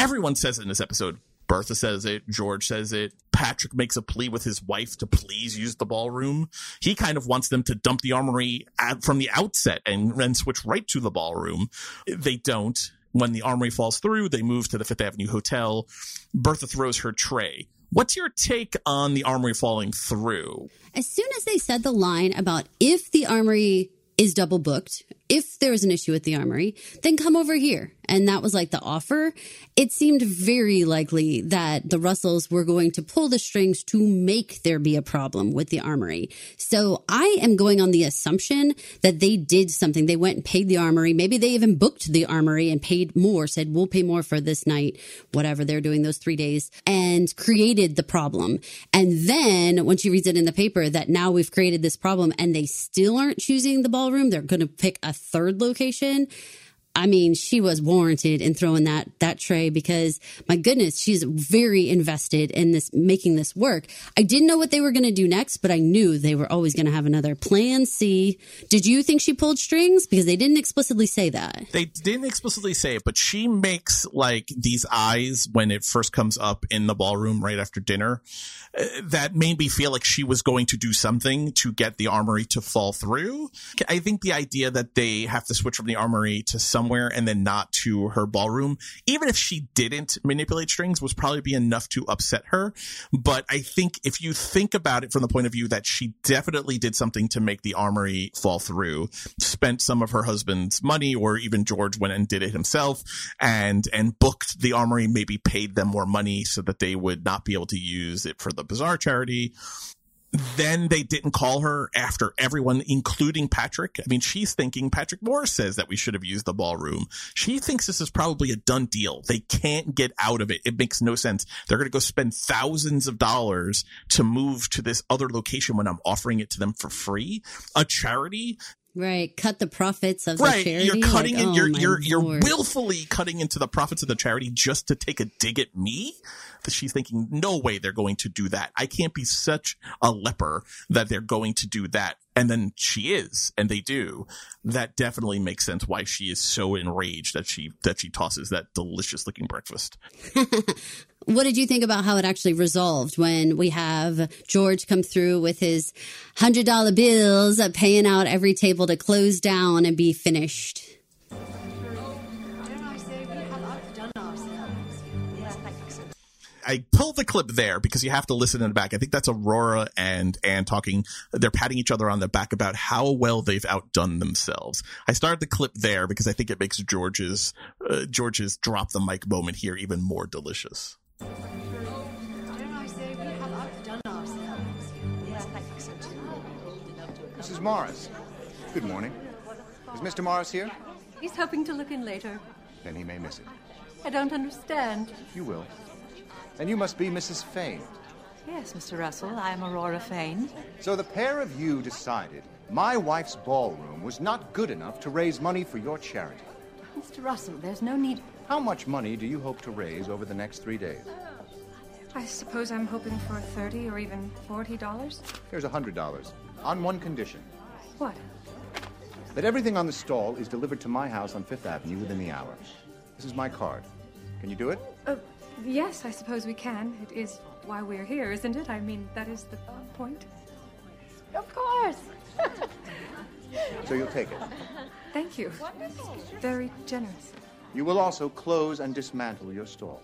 Everyone says it in this episode. Bertha says it. George says it. Patrick makes a plea with his wife to please use the ballroom. He kind of wants them to dump the armory from the outset and then switch right to the ballroom. They don't. When the armory falls through, they move to the Fifth Avenue Hotel. Bertha throws her tray. What's your take on the armory falling through? As soon as they said the line about if the armory is double booked, if there was an issue with the armory, then come over here. And that was like the offer. It seemed very likely that the Russells were going to pull the strings to make there be a problem with the armory. So I am going on the assumption that they did something. They went and paid the armory. Maybe they even booked the armory and paid more, said, we'll pay more for this night, whatever they're doing those three days, and created the problem. And then when she reads it in the paper that now we've created this problem and they still aren't choosing the ballroom, they're going to pick a third location. I mean, she was warranted in throwing that that tray because my goodness, she's very invested in this making this work. I didn't know what they were going to do next, but I knew they were always going to have another plan C. Did you think she pulled strings because they didn't explicitly say that? They didn't explicitly say it, but she makes like these eyes when it first comes up in the ballroom right after dinner uh, that made me feel like she was going to do something to get the armory to fall through. I think the idea that they have to switch from the armory to somewhere and then not to her ballroom, even if she didn't manipulate strings, was probably be enough to upset her. But I think if you think about it from the point of view that she definitely did something to make the armory fall through, spent some of her husband's money, or even George went and did it himself, and and booked the armory, maybe paid them more money so that they would not be able to use it for the bazaar charity then they didn't call her after everyone, including Patrick. I mean, she's thinking Patrick Morris says that we should have used the ballroom. She thinks this is probably a done deal. They can't get out of it. It makes no sense. They're going to go spend thousands of dollars to move to this other location when I'm offering it to them for free. A charity Right, cut the profits of the right. charity. You're cutting like, in. oh you're my you're you're Lord. willfully cutting into the profits of the charity just to take a dig at me. She's thinking, no way they're going to do that. I can't be such a leper that they're going to do that. And then she is, and they do. That definitely makes sense why she is so enraged that she that she tosses that delicious looking breakfast. What did you think about how it actually resolved when we have George come through with his hundred dollar bills, paying out every table to close down and be finished? I pulled the clip there because you have to listen in the back. I think that's Aurora and Anne talking. They're patting each other on the back about how well they've outdone themselves. I started the clip there because I think it makes George's uh, George's drop the mic moment here even more delicious. Mrs. Morris, good morning. Is Mr. Morris here? He's hoping to look in later. Then he may miss it. I don't understand. You will. And you must be Mrs. Fane. Yes, Mr. Russell, I am Aurora Fane. So the pair of you decided my wife's ballroom was not good enough to raise money for your charity. Mr. Russell, there's no need. How much money do you hope to raise over the next three days? I suppose I'm hoping for thirty or even forty dollars. Here's a hundred dollars. On one condition. What? That everything on the stall is delivered to my house on Fifth Avenue within the hour. This is my card. Can you do it? Uh, yes, I suppose we can. It is why we're here, isn't it? I mean, that is the point. Of course. So you'll take it. Thank you. Very generous. You will also close and dismantle your stall.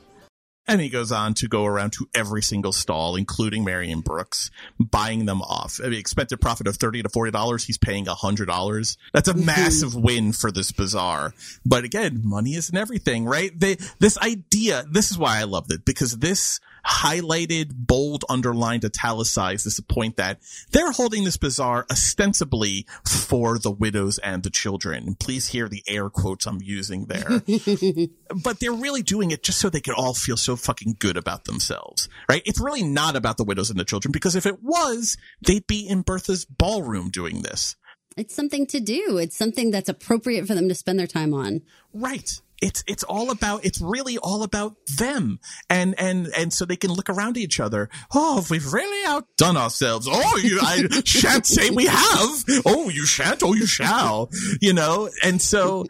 And he goes on to go around to every single stall, including Marian Brooks, buying them off. I mean, expected profit of thirty to forty dollars. He's paying hundred dollars. That's a massive win for this bazaar. But again, money isn't everything, right? They, this idea. This is why I loved it because this highlighted, bold, underlined, italicized this point that they're holding this bazaar ostensibly for the widows and the children. Please hear the air quotes I'm using there. but they're really doing it just so they could all feel so fucking good about themselves, right? It's really not about the widows and the children because if it was, they'd be in Bertha's ballroom doing this. It's something to do. It's something that's appropriate for them to spend their time on. Right. It's it's all about it's really all about them and and and so they can look around each other. Oh, we've really outdone ourselves. Oh, you I shan't say we have. Oh, you shan't. Oh, you shall. You know, and so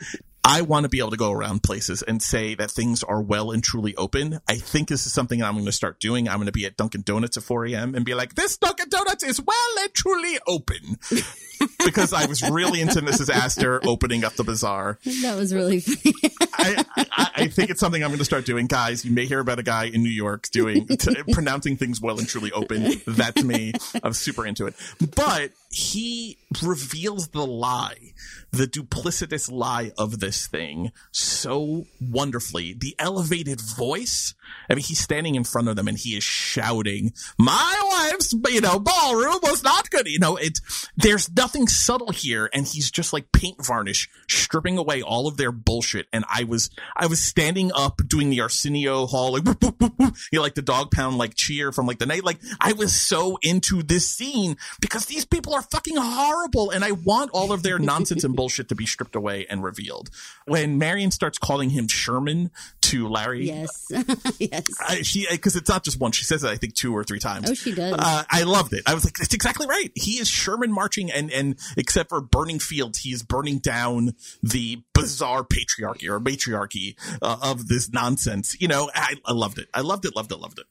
I want to be able to go around places and say that things are well and truly open. I think this is something I'm going to start doing. I'm going to be at Dunkin' Donuts at 4 a.m. and be like, this Dunkin' Donuts is well and truly open. because I was really into Mrs. Astor opening up the bazaar. That was really funny. I, I, I, think it's something I'm going to start doing. Guys, you may hear about a guy in New York doing, t- pronouncing things well and truly open. That's me. I'm super into it. But he reveals the lie, the duplicitous lie of this thing so wonderfully. The elevated voice. I mean, he's standing in front of them and he is shouting, my wife's, you know, ballroom was not good. You know, it, there's nothing subtle here. And he's just like paint varnish, stripping away all of their bullshit. And I was, I was standing up doing the Arsenio Hall, like, you know, like the dog pound, like cheer from like the night. Like I was so into this scene because these people are fucking horrible. And I want all of their nonsense and bullshit to be stripped away and revealed. When Marian starts calling him Sherman to Larry. Yes. yes. I, she, cause it's not just one. She says it, I think two or three times. Oh, she does. Uh, I loved it. I was like, that's exactly right. He is Sherman marching and, and except for burning fields, he is burning down the bizarre patriarchy or matriarchy uh, of this nonsense. You know, I, I loved it. I loved it, loved it, loved it.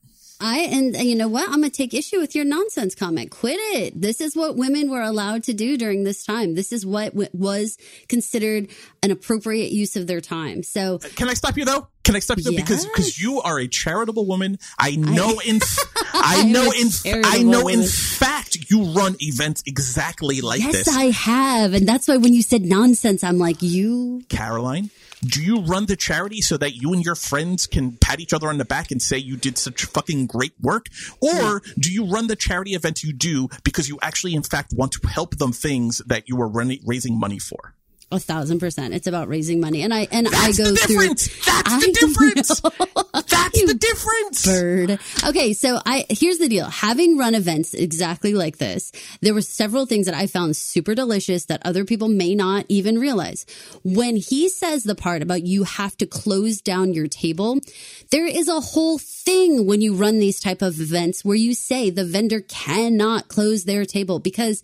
I and you know what? I'm gonna take issue with your nonsense comment. Quit it. This is what women were allowed to do during this time. This is what w- was considered an appropriate use of their time. So, can I stop you though? Can I stop you though? Yes. Because because you are a charitable woman. I know in I know in I know in fact you run events exactly like yes, this. I have, and that's why when you said nonsense, I'm like, you. Caroline, do you run the charity so that you and your friends can pat each other on the back and say you did such fucking great work? Or hmm. do you run the charity events you do because you actually, in fact, want to help them things that you are running, raising money for? A thousand percent. It's about raising money, and I and That's I go the through. difference. That's I the difference. know. That's the difference. Bird. Okay, so I here's the deal. Having run events exactly like this, there were several things that I found super delicious that other people may not even realize. When he says the part about you have to close down your table, there is a whole thing when you run these type of events where you say the vendor cannot close their table because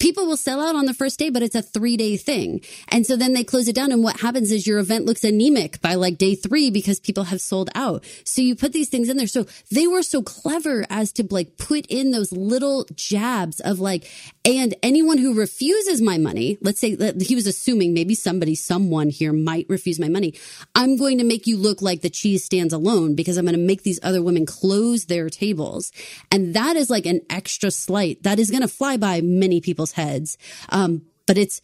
people will sell out on the first day, but it's a three day thing. And so then they close it down. And what happens is your event looks anemic by like day three because people have sold out. So you put these things in there. So they were so clever as to like put in those little jabs of like, and anyone who refuses my money, let's say that he was assuming maybe somebody, someone here might refuse my money. I'm going to make you look like the cheese stands alone because I'm going to make these other women close their tables. And that is like an extra slight that is going to fly by many people's heads. Um, but it's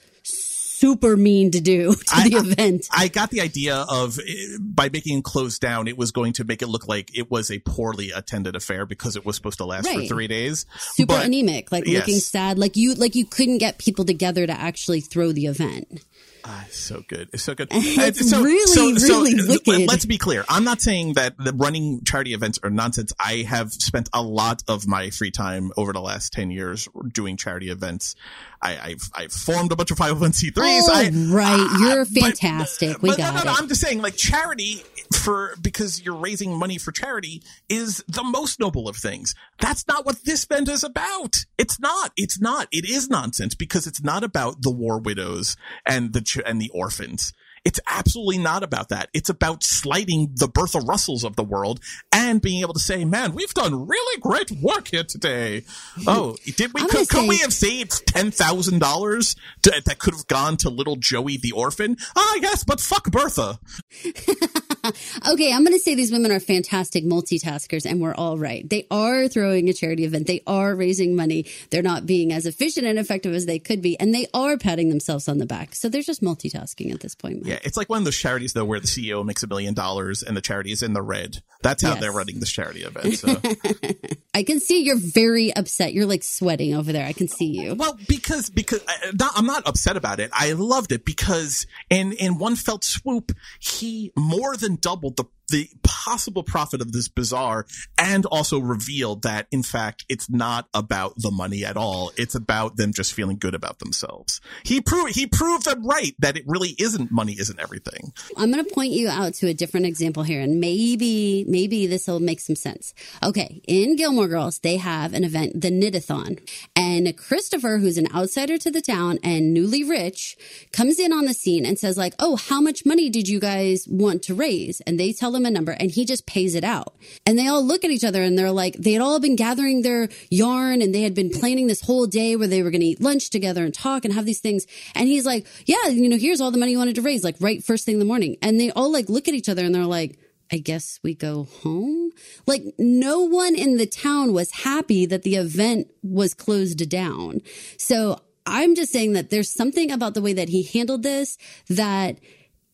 super mean to do to the event. I got the idea of eh, by making it close down, it was going to make it look like it was a poorly attended affair because it was supposed to last for three days. Super But- anemic, like Yes. looking sad, like you like you couldn't get people together to actually throw the event. Ah, so good. It's so good. It's Uh, really, really uh, wicked. Let's be clear. I'm not saying that the running charity events are nonsense. I have spent a lot of my free time over the last 10 years doing charity events. I, I've, I've formed a bunch of 501c3s. Oh, I, oh, right, you're fantastic. we but got no, no, no, it. I'm just saying, like charity for because you're raising money for charity is the most noble of things. That's not what this event is about. It's not. It's not. It is nonsense because it's not about the war widows and the ch- and the orphans. It's absolutely not about that. It's about slighting the Bertha Russells of the world and being able to say, "Man, we've done really great work here today." Oh, did we? Could, could we have saved ten thousand dollars that could have gone to little Joey the orphan? Ah, yes, but fuck Bertha. Okay, I'm going to say these women are fantastic multitaskers, and we're all right. They are throwing a charity event. They are raising money. They're not being as efficient and effective as they could be, and they are patting themselves on the back. So they're just multitasking at this point. Mike. Yeah, it's like one of those charities though where the CEO makes a million dollars and the charity is in the red. That's how Yes. they're running this charity event. So. I can see you're very upset. You're like sweating over there. I can see you. well, because because I, not, I'm not upset about it. I loved it because in in one felt swoop, he more than doubled the the possible profit of this bazaar and also revealed that in fact it's not about the money at all it's about them just feeling good about themselves he proved he proved them right that it really isn't money isn't everything I'm going to point you out to a different example here, and maybe maybe this will make some sense. Okay, in Gilmore Girls, they have an event, the Knitathon, and Christopher, who's an outsider to the town and newly rich, comes in on the scene and says like, "Oh, how much money did you guys want to raise?" And they tell him a number, and he just pays it out. And they all look at each other and they're like, they had all been gathering their yarn and they had been planning this whole day where they were going to eat lunch together and talk and have these things. And he's like, "Yeah, you know, here's all the money you wanted to raise, like right first thing in the morning." And they all like look at each other and they're like. I guess we go home. Like no one in the town was happy that the event was closed down. So I'm just saying that there's something about the way that he handled this that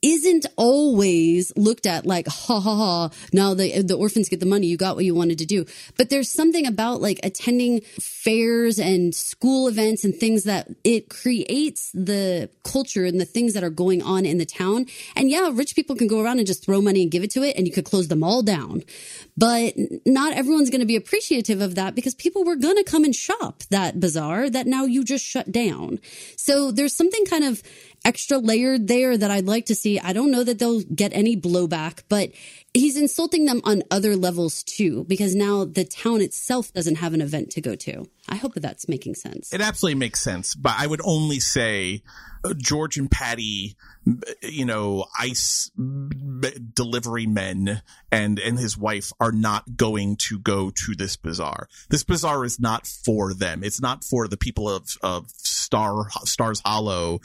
isn't always looked at like ha ha ha now the the orphans get the money you got what you wanted to do. But there's something about like attending fairs and school events and things that it creates the culture and the things that are going on in the town. And yeah rich people can go around and just throw money and give it to it and you could close them all down. But not everyone's going to be appreciative of that because people were going to come and shop that bazaar that now you just shut down. So there's something kind of extra layered there that I'd like to see. I don't know that they'll get any blowback, but he's insulting them on other levels too, because now the town itself doesn't have an event to go to. I hope that that's making sense. It absolutely makes sense, but I would only say uh, George and Patty, you know, ice delivery men and and his wife are not going to go to this bazaar. This bazaar is not for them. It's not for the people of of Star Stars Hollow.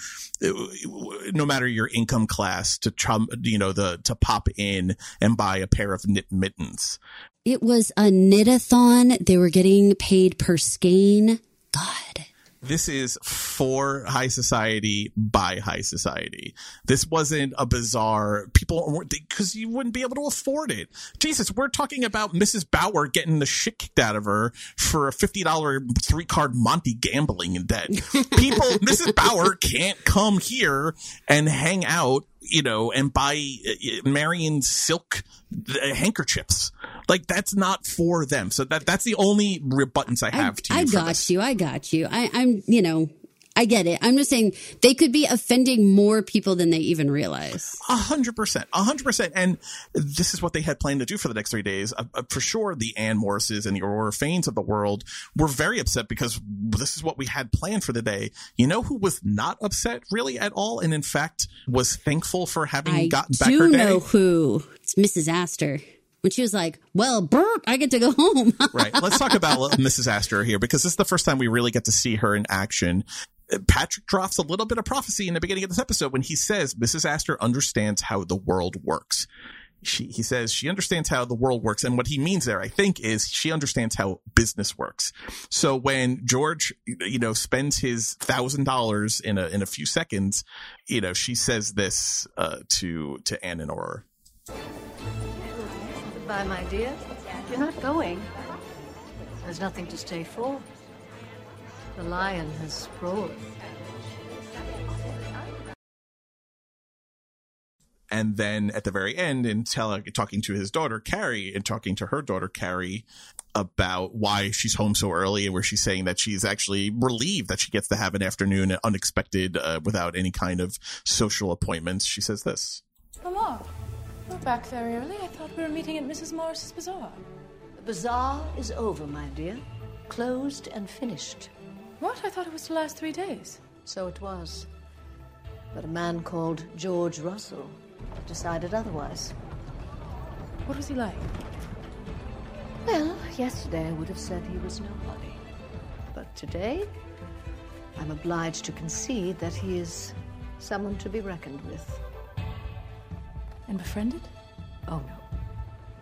No matter your income class, to you know, the to pop in and buy a pair of knit mittens. It was a knitathon. They were getting paid per skein. God. This is for high society by high society. This wasn't a bizarre people because you wouldn't be able to afford it. Jesus, we're talking about Mrs. Bauer getting the shit kicked out of her for a fifty dollar three card Monte gambling in debt. People, Mrs. Bauer can't come here and hang out you know, and buy uh, Marian silk uh, handkerchiefs. Like that's not for them. So that that's the only buttons I have I, to you. I got this. you. I got you. I, I'm, you know, I get it. I'm just saying they could be offending more people than they even realize. A hundred percent, a hundred percent, and this is what they had planned to do for the next three days. Uh, uh, for sure, the Anne Morrises and the Aurora Fanes of the world were very upset because this is what we had planned for the day. You know who was not upset really at all, and in fact was thankful for having I gotten back do her day. know who. It's Mrs. Astor. When she was like, well, Bert, I get to go home. right. Let's talk about Mrs. Astor here because this is the first time we really get to see her in action. Patrick drops a little bit of prophecy in the beginning of this episode when he says Mrs. Astor understands how the world works. She, he says she understands how the world works. And what he means there, I think, is she understands how business works. So when George, you know, spends his thousand dollars in a, in a few seconds, you know, she says this, uh, to, to Anne and Aurora. Goodbye, my dear. You're not going. There's nothing to stay for. The lion has sprawled. and then at the very end in tell, talking to his daughter carrie and talking to her daughter carrie about why she's home so early and where she's saying that she's actually relieved that she gets to have an afternoon unexpected uh, without any kind of social appointments she says this Mama, we're back very early. I thought we were meeting at Mrs. Morris's bazaar. The bazaar is over, my dear. Closed and finished. What? I thought it was to last three days. So it was. But a man called George Russell decided otherwise. What was he like? Well, yesterday I would have said he was nobody. But today, I'm obliged to concede that he is someone to be reckoned with. And befriended? Oh, no.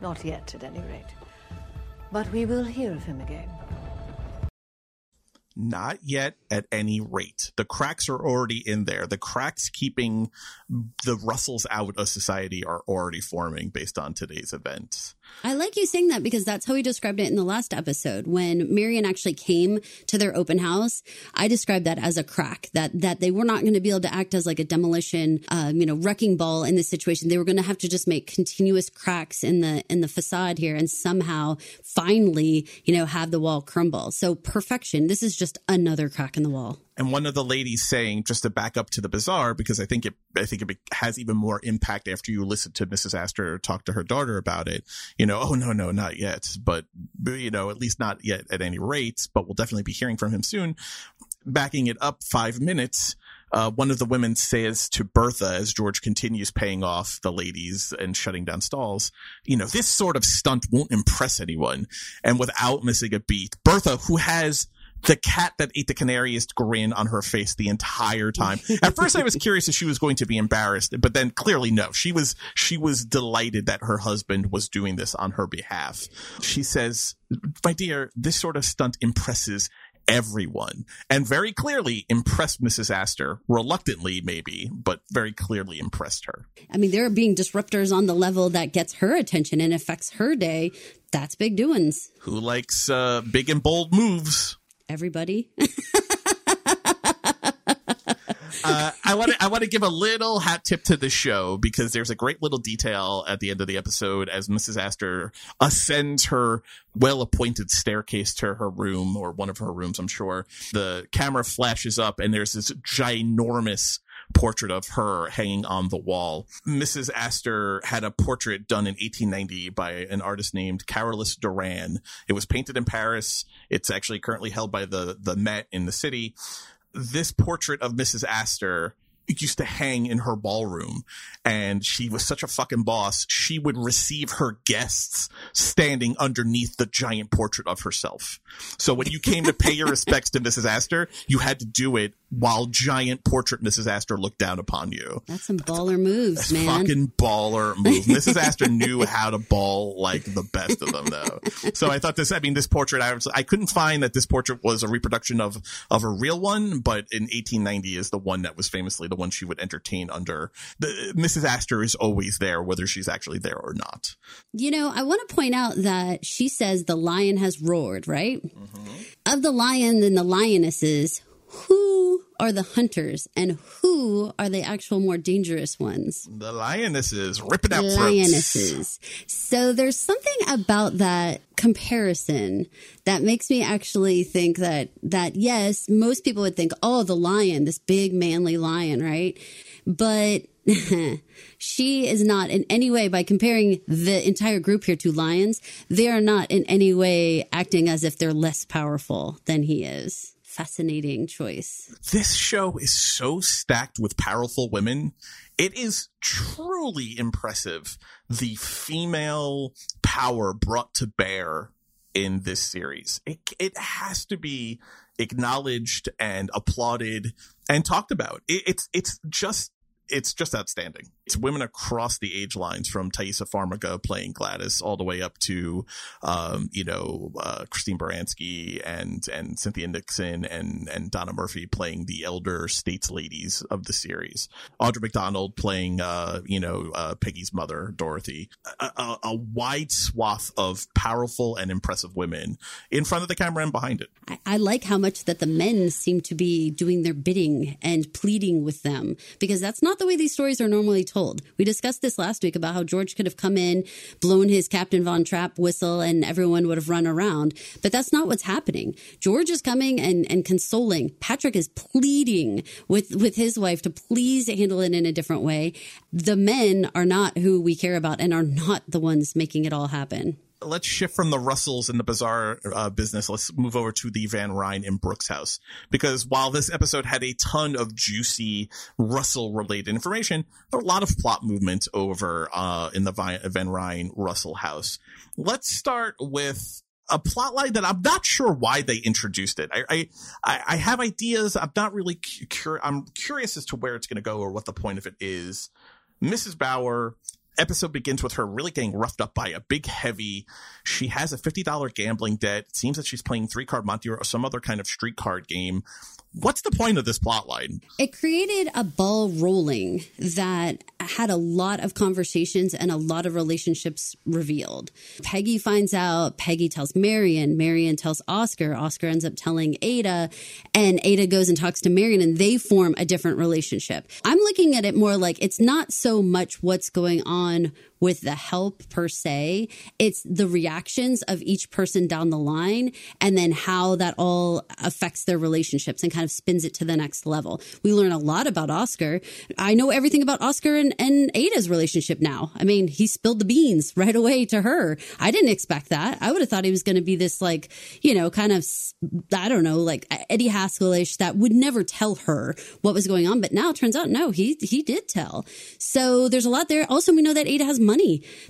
Not yet, at any rate. But we will hear of him again. Not yet at any rate. The cracks are already in there. The cracks keeping the Russells out of society are already forming based on today's events. I like you saying that because that's how we described it in the last episode. When Marian actually came to their open house, I described that as a crack that that they were not going to be able to act as like a demolition, uh, you know, wrecking ball in this situation. They were going to have to just make continuous cracks in the in the facade here, and somehow finally, you know, have the wall crumble. So perfection. This is just another crack in the wall. And one of the ladies saying, just to back up to the bazaar, because I think it, I think it has even more impact after you listen to Mrs. Astor talk to her daughter about it. You know, oh no, no, not yet, but you know, at least not yet at any rate. But we'll definitely be hearing from him soon. Backing it up five minutes, uh, one of the women says to Bertha as George continues paying off the ladies and shutting down stalls, you know, this sort of stunt won't impress anyone. And without missing a beat, Bertha, who has the cat that ate the canariest grin on her face the entire time. At first I was curious if she was going to be embarrassed, but then clearly no. She was she was delighted that her husband was doing this on her behalf. She says, "My dear, this sort of stunt impresses everyone and very clearly impressed Mrs. Astor, reluctantly maybe, but very clearly impressed her. I mean, there are being disruptors on the level that gets her attention and affects her day. That's big doings. Who likes uh, big and bold moves? Everybody. uh, I want to I want to give a little hat tip to the show because there's a great little detail at the end of the episode as Mrs. Astor ascends her well appointed staircase to her room or one of her rooms, I'm sure. The camera flashes up and there's this ginormous portrait of her hanging on the wall. Mrs. Astor had a portrait done in 1890 by an artist named Carolus Duran. It was painted in Paris. It's actually currently held by the the Met in the city. This portrait of Mrs. Astor used to hang in her ballroom. And she was such a fucking boss. She would receive her guests standing underneath the giant portrait of herself. So when you came to pay your respects to mrs astor you had to do it while giant portrait mrs astor looked down upon you. That's some baller moves, that's man. fucking baller move mrs astor knew how to ball like the best of them though. So i thought this i mean this portrait i was i couldn't find that this portrait was a reproduction of of a real one but in 1890 is the one that was famously the one she would entertain under. The mrs astor is always there whether she's actually there or not. You know, I want to point out that she says the lion has roared, right? Mm-hmm. Of the lion and the lionesses, who are the hunters and who are the actual more dangerous ones? the lionesses ripping out throats. lionesses. So there's something about that comparison that makes me actually think that that yes, most people would think, "Oh, the lion, this big manly lion," right? But she is not in any way by comparing the entire group here to lions, they are not in any way acting as if they're less powerful than he is. Fascinating choice. this show is so stacked with powerful women. It is truly impressive the female power brought to bear in this series. It it has to be acknowledged and applauded and talked about. It, it's it's just it's just outstanding. It's women across the age lines from Taissa Farmiga playing Gladys all the way up to, um, you know, uh, Christine Baranski and, and Cynthia Nixon and, and Donna Murphy playing the elder states ladies of the series. Audra McDonald playing, uh, you know, uh, Peggy's mother, Dorothy. A, a, a wide swath of powerful and impressive women in front of the camera and behind it. I, I like how much that the men seem to be doing their bidding and pleading with them because that's not the way these stories are normally told. We discussed this last week about how George could have come in, blown his Captain Von Trapp whistle, and everyone would have run around. But that's not what's happening. George is coming and, and consoling. Patrick is pleading with, with his wife to please handle it in a different way. The men are not who we care about and are not the ones making it all happen let's shift from the Russells and the bazaar uh, business. Let's move over to the Van Rhijn in Brooks house because while this episode had a ton of juicy Russell related information, a lot of plot movement over uh, in the Van Rhijn Russell house. Let's start with a plot line that I'm not sure why they introduced it. I I, I have ideas. I'm not really cur- I'm curious as to where it's going to go or what the point of it is. Mrs. Bauer episode begins with her really getting roughed up by a big heavy. She has a $50 gambling debt. It seems that she's playing three card Monte or some other kind of street card game. What's the point of this plot line? It created a ball rolling that had a lot of conversations and a lot of relationships revealed. Peggy finds out, Peggy tells Marian, Marian tells Oscar, Oscar ends up telling Ada, and Ada goes and talks to Marian and they form a different relationship. I'm looking at it more like it's not so much what's going on on with the help per se. It's the reactions of each person down the line and then how that all affects their relationships and kind of spins it to the next level. We learn a lot about Oscar. I know everything about Oscar and, and Ada's relationship now. I mean, he spilled the beans right away to her. I didn't expect that. I would have thought he was going to be this like, you know, kind of, I don't know, like Eddie Haskell-ish that would never tell her what was going on. But now it turns out, no, he, he did tell. So there's a lot there. Also, we know that Ada has money.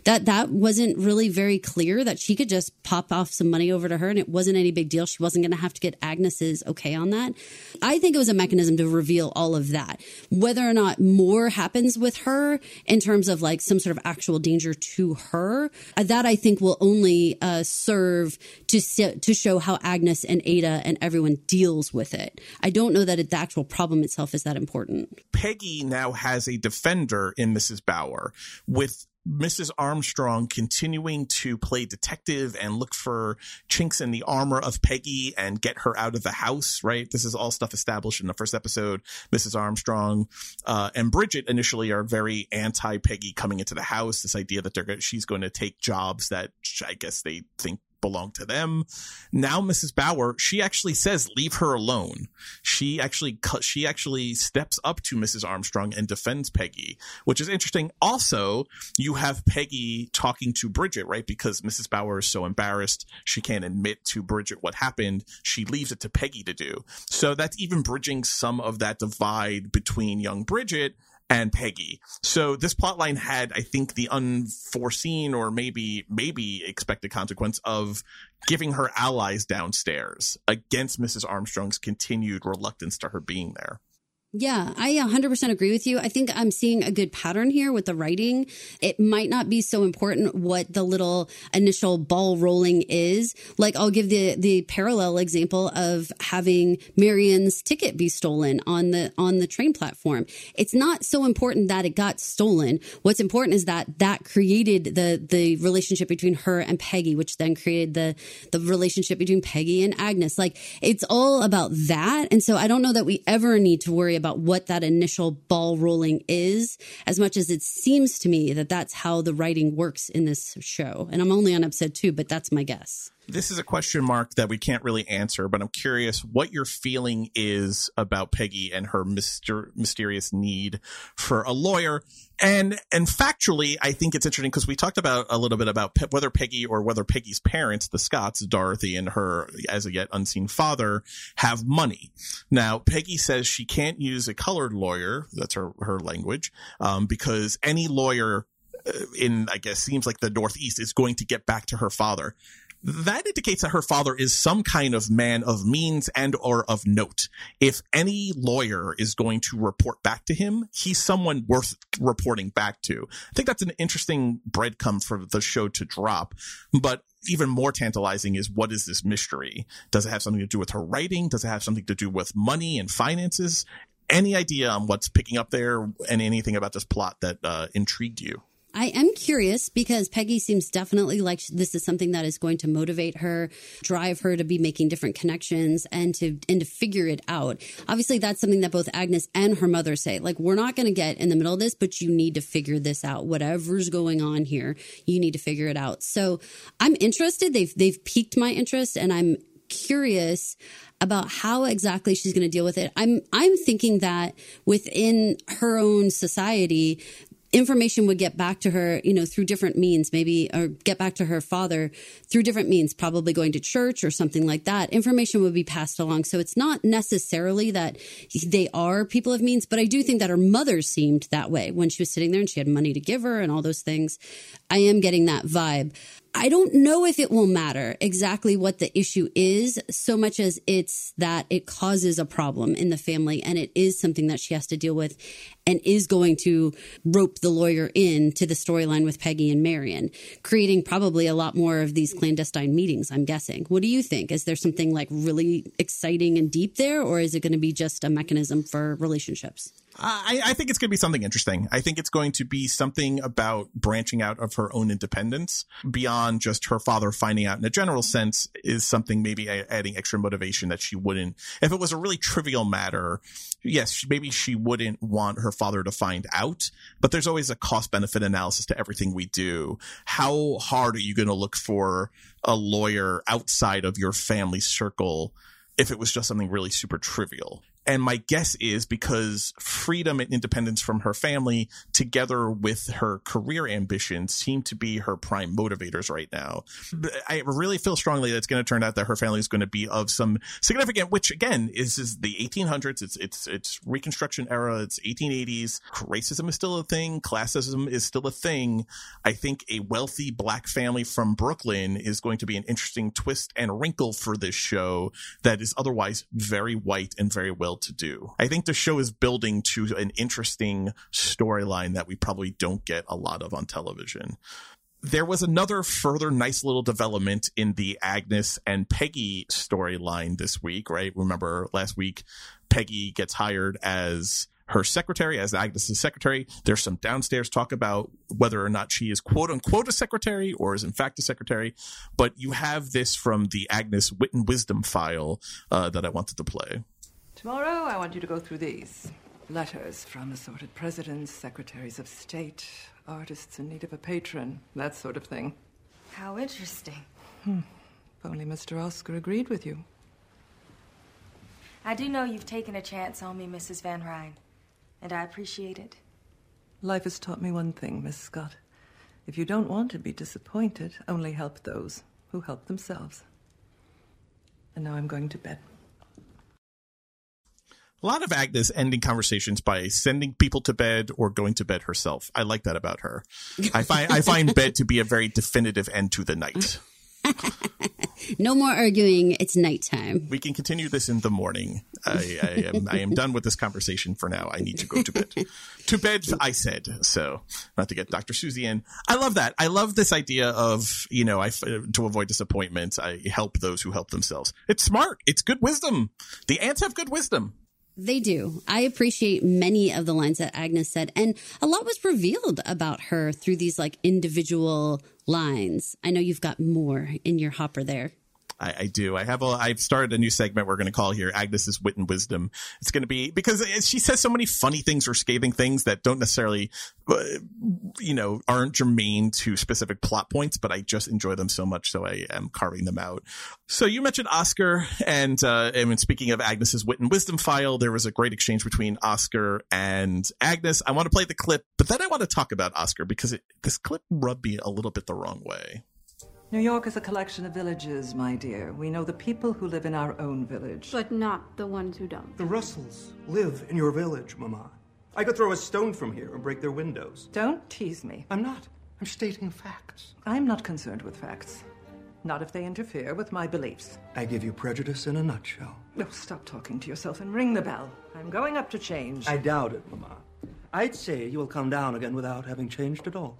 That that wasn't really very clear that she could just pop off some money over to her and it wasn't any big deal. She wasn't going to have to get Agnes's okay on that. I think it was a mechanism to reveal all of that. Whether or not more happens with her in terms of like some sort of actual danger to her, uh, that I think will only uh, serve to to show how Agnes and Ada and everyone deals with it. I don't know that it, the actual problem itself is that important. Peggy now has a defender in Mrs. Bauer with Mrs. Armstrong continuing to play detective and look for chinks in the armor of Peggy and get her out of the house, right? This is all stuff established in the first episode. Mrs. Armstrong uh, and Bridget initially are very anti Peggy coming into the house. This idea that they're she's going to take jobs that I guess they think belong to them. Now Mrs. Bauer, she actually says leave her alone. She actually she actually steps up to Mrs. Armstrong and defends Peggy, which is interesting. Also, you have Peggy talking to Bridget, right? Because Mrs. Bauer is so embarrassed she can't admit to Bridget what happened. She leaves it to Peggy to do. So that's even bridging some of that divide between young Bridget and Peggy. So this plotline had, I think, the unforeseen or maybe maybe expected consequence of giving her allies downstairs against Mrs. Armstrong's continued reluctance to her being there. Yeah, I 100% agree with you. I think I'm seeing a good pattern here with the writing. It might not be so important what the little initial ball rolling is. Like I'll give the the parallel example of having Marian's ticket be stolen on the on the train platform. It's not so important that it got stolen. What's important is that that created the the relationship between her and Peggy, which then created the the relationship between Peggy and Agnes. Like it's all about that. And so I don't know that we ever need to worry about about what that initial ball rolling is as much as it seems to me that that's how the writing works in this show. And I'm only on episode two, but that's my guess this is a question mark that we can't really answer, but I'm curious what your feeling is about Peggy and her myster- mysterious need for a lawyer. And and factually, I think it's interesting because we talked about a little bit about pe- whether Peggy or whether Peggy's parents, the Scotts, Dorothy and her as a yet unseen father, have money. Now, Peggy says she can't use a colored lawyer. That's her her language um, because any lawyer uh, in I guess seems like the Northeast is going to get back to her father that indicates that her father is some kind of man of means and or of note. If any lawyer is going to report back to him, he's someone worth reporting back to. I think that's an interesting breadcrumb for the show to drop. But even more tantalizing is what is this mystery? Does it have something to do with her writing? Does it have something to do with money and finances? Any idea on what's picking up there and anything about this plot that uh, intrigued you? I am curious because Peggy seems definitely like this is something that is going to motivate her, drive her to be making different connections and to and to figure it out. Obviously, that's something that both Agnes and her mother say. Like, we're not going to get in the middle of this, but you need to figure this out. Whatever's going on here, you need to figure it out. So, I'm interested. They've they've piqued my interest, and I'm curious about how exactly she's going to deal with it. I'm I'm thinking that within her own society information would get back to her, you know, through different means, maybe, or get back to her father through different means, probably going to church or something like that. Information would be passed along. So it's not necessarily that they are people of means, but I do think that her mother seemed that way when she was sitting there and she had money to give her and all those things. I am getting that vibe. I don't know if it will matter exactly what the issue is, so much as it's that it causes a problem in the family and it is something that she has to deal with and is going to rope the lawyer in to the storyline with Peggy and Marian, creating probably a lot more of these clandestine meetings, I'm guessing. What do you think? Is there something like really exciting and deep there, or is it going to be just a mechanism for relationships? I, I think it's going to be something interesting. I think it's going to be something about branching out of her own independence beyond just her father finding out in a general sense is something maybe adding extra motivation that she wouldn't. If it was a really trivial matter, yes, maybe she wouldn't want her father to find out, but there's always a cost benefit analysis to everything we do. How hard are you going to look for a lawyer outside of your family circle if it was just something really super trivial? And my guess is because freedom and independence from her family, together with her career ambitions, seem to be her prime motivators right now. I really feel strongly that it's going to turn out that her family is going to be of some significant, which again is, is the 1800s. It's it's it's Reconstruction era. It's 1880s. Racism is still a thing. Classism is still a thing. I think a wealthy black family from Brooklyn is going to be an interesting twist and wrinkle for this show that is otherwise very white and very well to do. I think the show is building to an interesting storyline that we probably don't get a lot of on television. There was another further nice little development in the Agnes and Peggy storyline this week, right? Remember last week, Peggy gets hired as her secretary as Agnes's secretary. There's some downstairs talk about whether or not she is quote unquote a secretary or is in fact a secretary. But you have this from the Agnes Wit and Wisdom file uh, that I wanted to play. Tomorrow, I want you to go through these letters from assorted presidents, secretaries of state, artists in need of a patron, that sort of thing. How interesting. Hmm. If only Mr. Oscar agreed with you. I do know you've taken a chance on me, Mrs. Van Rhijn, and I appreciate it. Life has taught me one thing, Miss Scott. If you don't want to be disappointed, only help those who help themselves. And now I'm going to bed a lot of Agnes ending conversations by sending people to bed or going to bed herself. I like that about her. I find I find bed to be a very definitive end to the night. no more arguing. It's nighttime. We can continue this in the morning. I, I, am I am done with this conversation for now. I need to go to bed. to bed, I said. So not to get Dr. Susie in. I love that. I love this idea of you know I to avoid disappointment. I help those who help themselves. It's smart. It's good wisdom. The aunts have good wisdom. They do. I appreciate many of the lines that Agnes said, and a lot was revealed about her through these like individual lines. I know you've got more in your hopper there. I, I, do. I have a. I've started a new segment we're going to call here Agnes's wit and wisdom. It's going to be because she says so many funny things or scathing things that don't necessarily, uh, you know, aren't germane to specific plot points, but I just enjoy them so much, so I am carving them out. So you mentioned Oscar, and uh, and speaking of Agnes's wit and wisdom file, there was a great exchange between Oscar and Agnes. I want to play the clip, but then I want to talk about Oscar because it, this clip rubbed me a little bit the wrong way. New York is a collection of villages, my dear. We know the people who live in our own village. But not the ones who don't. The Russells live in your village, Mama. I could throw a stone from here and break their windows. Don't tease me. I'm not. I'm stating facts. I'm not concerned with facts. Not if they interfere with my beliefs. I give you prejudice in a nutshell. No, stop talking to yourself and ring the bell. I'm going up to change. I doubt it, Mama. I'd say you will come down again without having changed at all.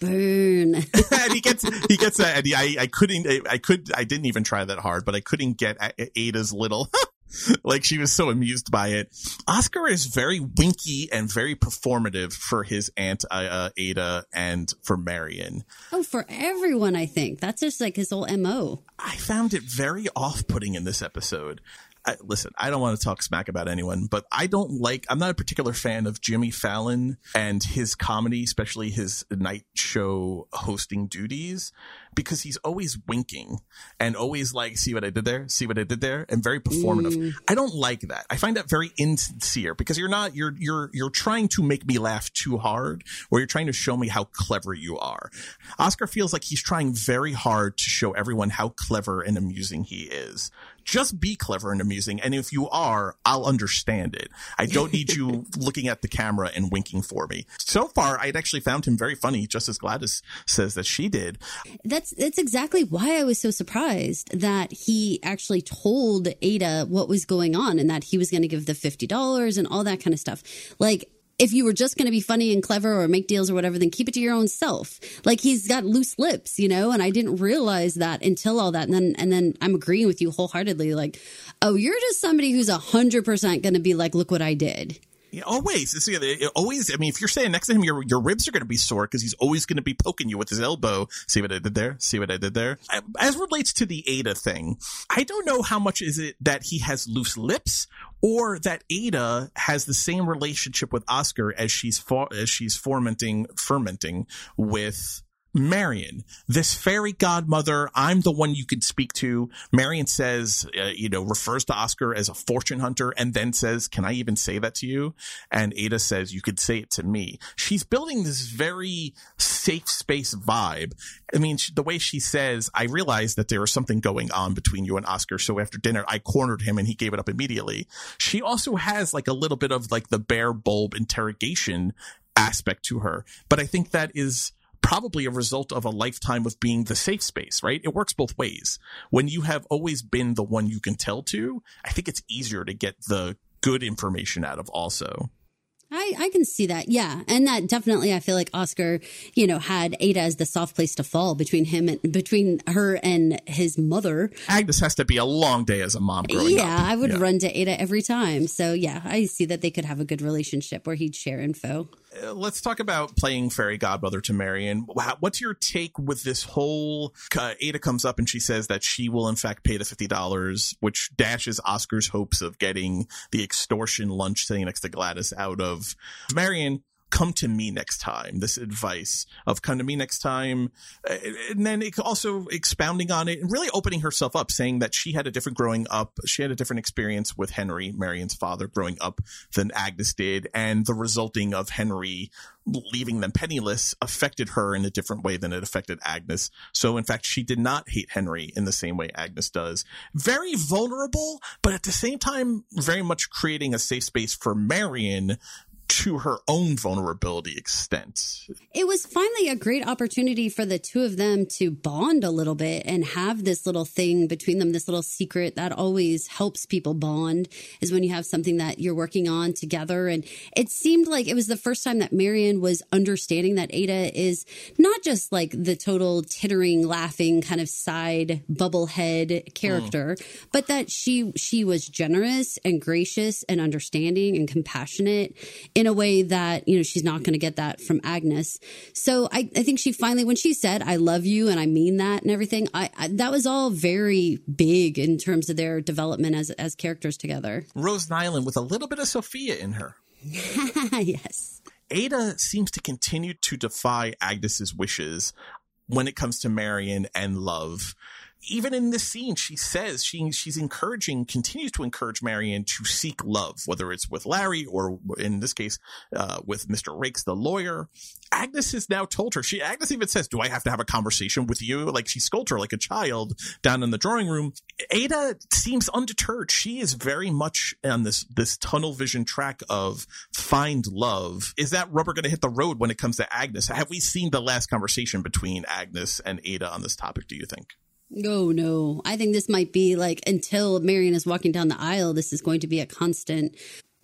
Burn. and he gets he gets that. And he, I I couldn't I could I didn't even try that hard, but I couldn't get Ada's little. like she was so amused by it. Oscar is very winky and very performative for his aunt uh, uh Ada and for Marian. Oh, for everyone, I think that's just like his whole mo. I found it very off-putting in this episode. I, listen, I don't want to talk smack about anyone, but I don't like, I'm not a particular fan of Jimmy Fallon and his comedy, especially his night show hosting duties, because he's always winking and always like, see what I did there? See what I did there? And very performative. Mm. I don't like that. I find that very insincere because you're not, you're, you're, you're trying to make me laugh too hard or you're trying to show me how clever you are. Oscar feels like he's trying very hard to show everyone how clever and amusing he is. Just be clever and amusing. And if you are, I'll understand it. I don't need you looking at the camera and winking for me. So far, I'd actually found him very funny, just as Gladys says that she did. That's that's exactly why I was so surprised that he actually told Ada what was going on and that he was going to give the fifty dollars and all that kind of stuff. Like if you were just going to be funny and clever or make deals or whatever, then keep it to your own self. Like he's got loose lips, you know, and I didn't realize that until all that. And then, and then I'm agreeing with you wholeheartedly. Like, oh, you're just somebody who's a hundred percent going to be like, look what I did. Always. See, it always. I mean, if you're standing next to him, your your ribs are going to be sore because he's always going to be poking you with his elbow. See what I did there? See what I did there? As relates to the Ada thing, I don't know how much is it that he has loose lips or that Ada has the same relationship with Oscar as she's as she's fermenting fermenting with Marian, this fairy godmother, I'm the one you could speak to. Marian says, uh, you know, refers to Oscar as a fortune hunter and then says, Can I even say that to you? And Ada says, You could say it to me. She's building this very safe space vibe. I mean, the way she says, I realized that there was something going on between you and Oscar. So after dinner, I cornered him and he gave it up immediately. She also has like a little bit of like the bare bulb interrogation aspect to her. But I think that is probably a result of a lifetime of being the safe space, right? It works both ways. When you have always been the one you can tell to, I think it's easier to get the good information out of also. I, I can see that. Yeah. And that definitely, I feel like Oscar, you know, had Ada as the soft place to fall between him and between her and his mother. Agnes has to be a long day as a mom growing yeah, up. I would Yeah. run to Ada every time. So yeah, I see that they could have a good relationship where he'd share info. Uh, let's talk about playing fairy godmother to Marian. What's your take with this whole? Uh, Ada comes up and she says that she will in fact pay the fifty dollars, which dashes Oscar's hopes of getting the extortion lunch sitting next to Gladys out of Marian. Come to me next time. This advice of come to me next time, and then also expounding on it and really opening herself up, saying that she had a different growing up. She had a different experience with Henry, Marian's father, growing up than Agnes did, and the resulting of Henry leaving them penniless affected her in a different way than it affected Agnes. So, in fact, she did not hate Henry in the same way Agnes does. Very vulnerable, but at the same time, very much creating a safe space for Marian to her own vulnerability extent. It was finally a great opportunity for the two of them to bond a little bit and have this little thing between them, this little secret that always helps people bond is when you have something that you're working on together. And it seemed like it was the first time that Marian was understanding that Ada is not just like the total tittering, laughing kind of side bubblehead character, hmm. but that she she was generous and gracious and understanding and compassionate in a way that you know she's not going to get that from Agnes. So I, I think she finally, when she said "I love you" and I mean that and everything, I, I that was all very big in terms of their development as as characters together. Rose Nylund with a little bit of Sophia in her. yes. Ada seems to continue to defy Agnes's wishes when it comes to Marian and love. Even in this scene, she says she she's encouraging, continues to encourage Marian to seek love, whether it's with Larry or in this case uh, with Mr. Raikes, the lawyer. Agnes has now told her. She Agnes even says, "Do I have to have a conversation with you?" Like she scolds her like a child down in the drawing room. Ada seems undeterred. She is very much on this this tunnel vision track of find love. Is that rubber going to hit the road when it comes to Agnes? Have we seen the last conversation between Agnes and Ada on this topic? Do you think? Oh no. I think this might be like until Marian is walking down the aisle, this is going to be a constant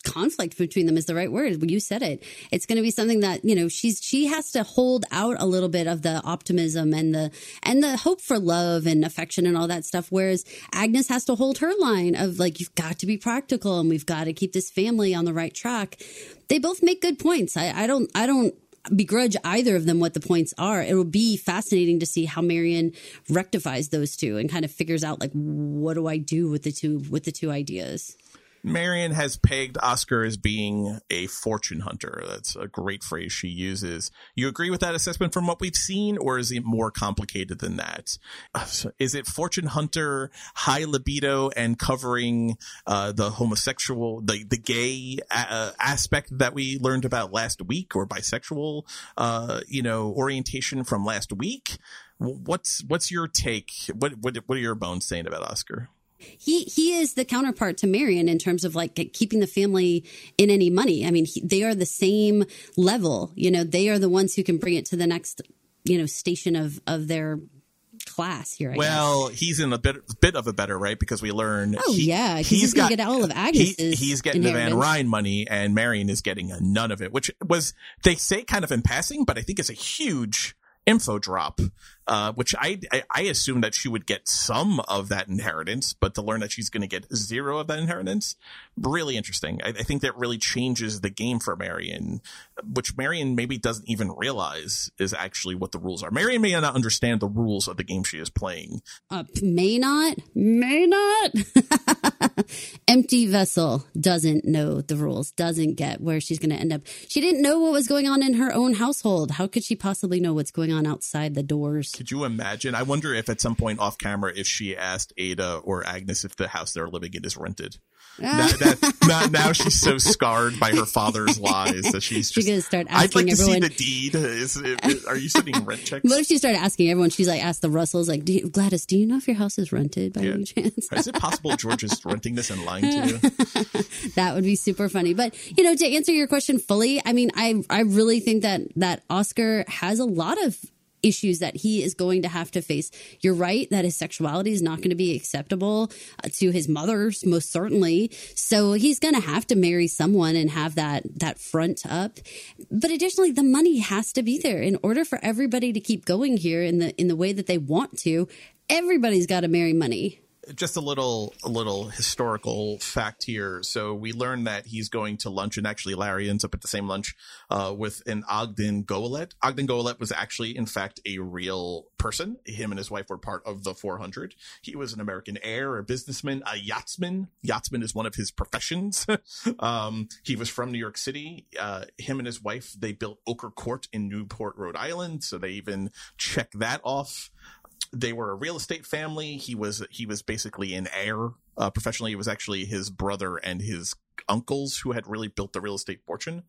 conflict between them is the right word. You said it. It's going to be something that, you know, she's she has to hold out a little bit of the optimism and the and the hope for love and affection and all that stuff whereas Agnes has to hold her line of like you've got to be practical and we've got to keep this family on the right track. They both make good points. I, I don't I don't begrudge either of them what the points are. It will be fascinating to see how Marian rectifies those two and kind of figures out like what do I do with the two with the two ideas. Marian has pegged Oscar as being a fortune hunter. That's a great phrase she uses. You agree with that assessment from what we've seen, or is it more complicated than that? Uh, Is it fortune hunter, high libido, and covering uh, the homosexual, the the gay uh, aspect that we learned about last week, or bisexual, uh, you know, orientation from last week? What's what's your take? What what what are your bones saying about Oscar? He he is the counterpart to Marian in terms of like keeping the family in any money. I mean, he, they are the same level. You know, they are the ones who can bring it to the next you know station of of their class here. I well, guess. he's in a bit bit of a better right because we learn. Oh yeah, 'cause he's, gonna get all of Agnes's. he- he's getting the Van. Rhijn money, and Marian is getting a none of it, which was they say kind of in passing, but I think it's a huge info drop. Uh, which I, I I assume that she would get some of that inheritance, but to learn that she's going to get zero of that inheritance, really interesting. I, I think that really changes the game for Marian, which Marian maybe doesn't even realize is actually what the rules are. Marian may not understand the rules of the game she is playing. Uh, may not, may not. Empty vessel doesn't know the rules, doesn't get where she's going to end up. She didn't know what was going on in her own household. How could she possibly know what's going on outside the doors? Could you imagine? I wonder if at some point off camera, if she asked Ada or Agnes if the house they're living in is rented. now, that, now, now she's so scarred by her father's lies that she's She's gonna start asking I'd like asking to see everyone- the deed. Is, is- are you sending rent checks? What if she started asking everyone? She's like, asked the Russells, like, do you, Gladys, do you know if your house is rented by any chance? Is it possible George is renting this and lying to you? that would be super funny. But you know, to answer your question fully, I mean, I I really think that that Oscar has a lot of issues that he is going to have to face. You're right that his sexuality is not going to be acceptable uh, to his mother's most certainly. So he's going to have to marry someone and have that that front up. But additionally, the money has to be there in order for everybody to keep going here in the in the way that they want to. Everybody's got to marry money. Just a little a little historical fact here. So we learned that he's going to lunch, and actually Larry ends up at the same lunch uh, with an Ogden Goelet. Ogden Goelet was actually, in fact, a real person. Him and his wife were part of the 400. He was an American heir, a businessman, a yachtsman. Yachtsman is one of his professions. um, he was from New York City. Uh, him and his wife they built Ochre Court in Newport, Rhode Island. So they even check that off they were a real estate family. He was he was basically an heir uh, professionally. It was actually his brother and his uncles who had really built the real estate fortune.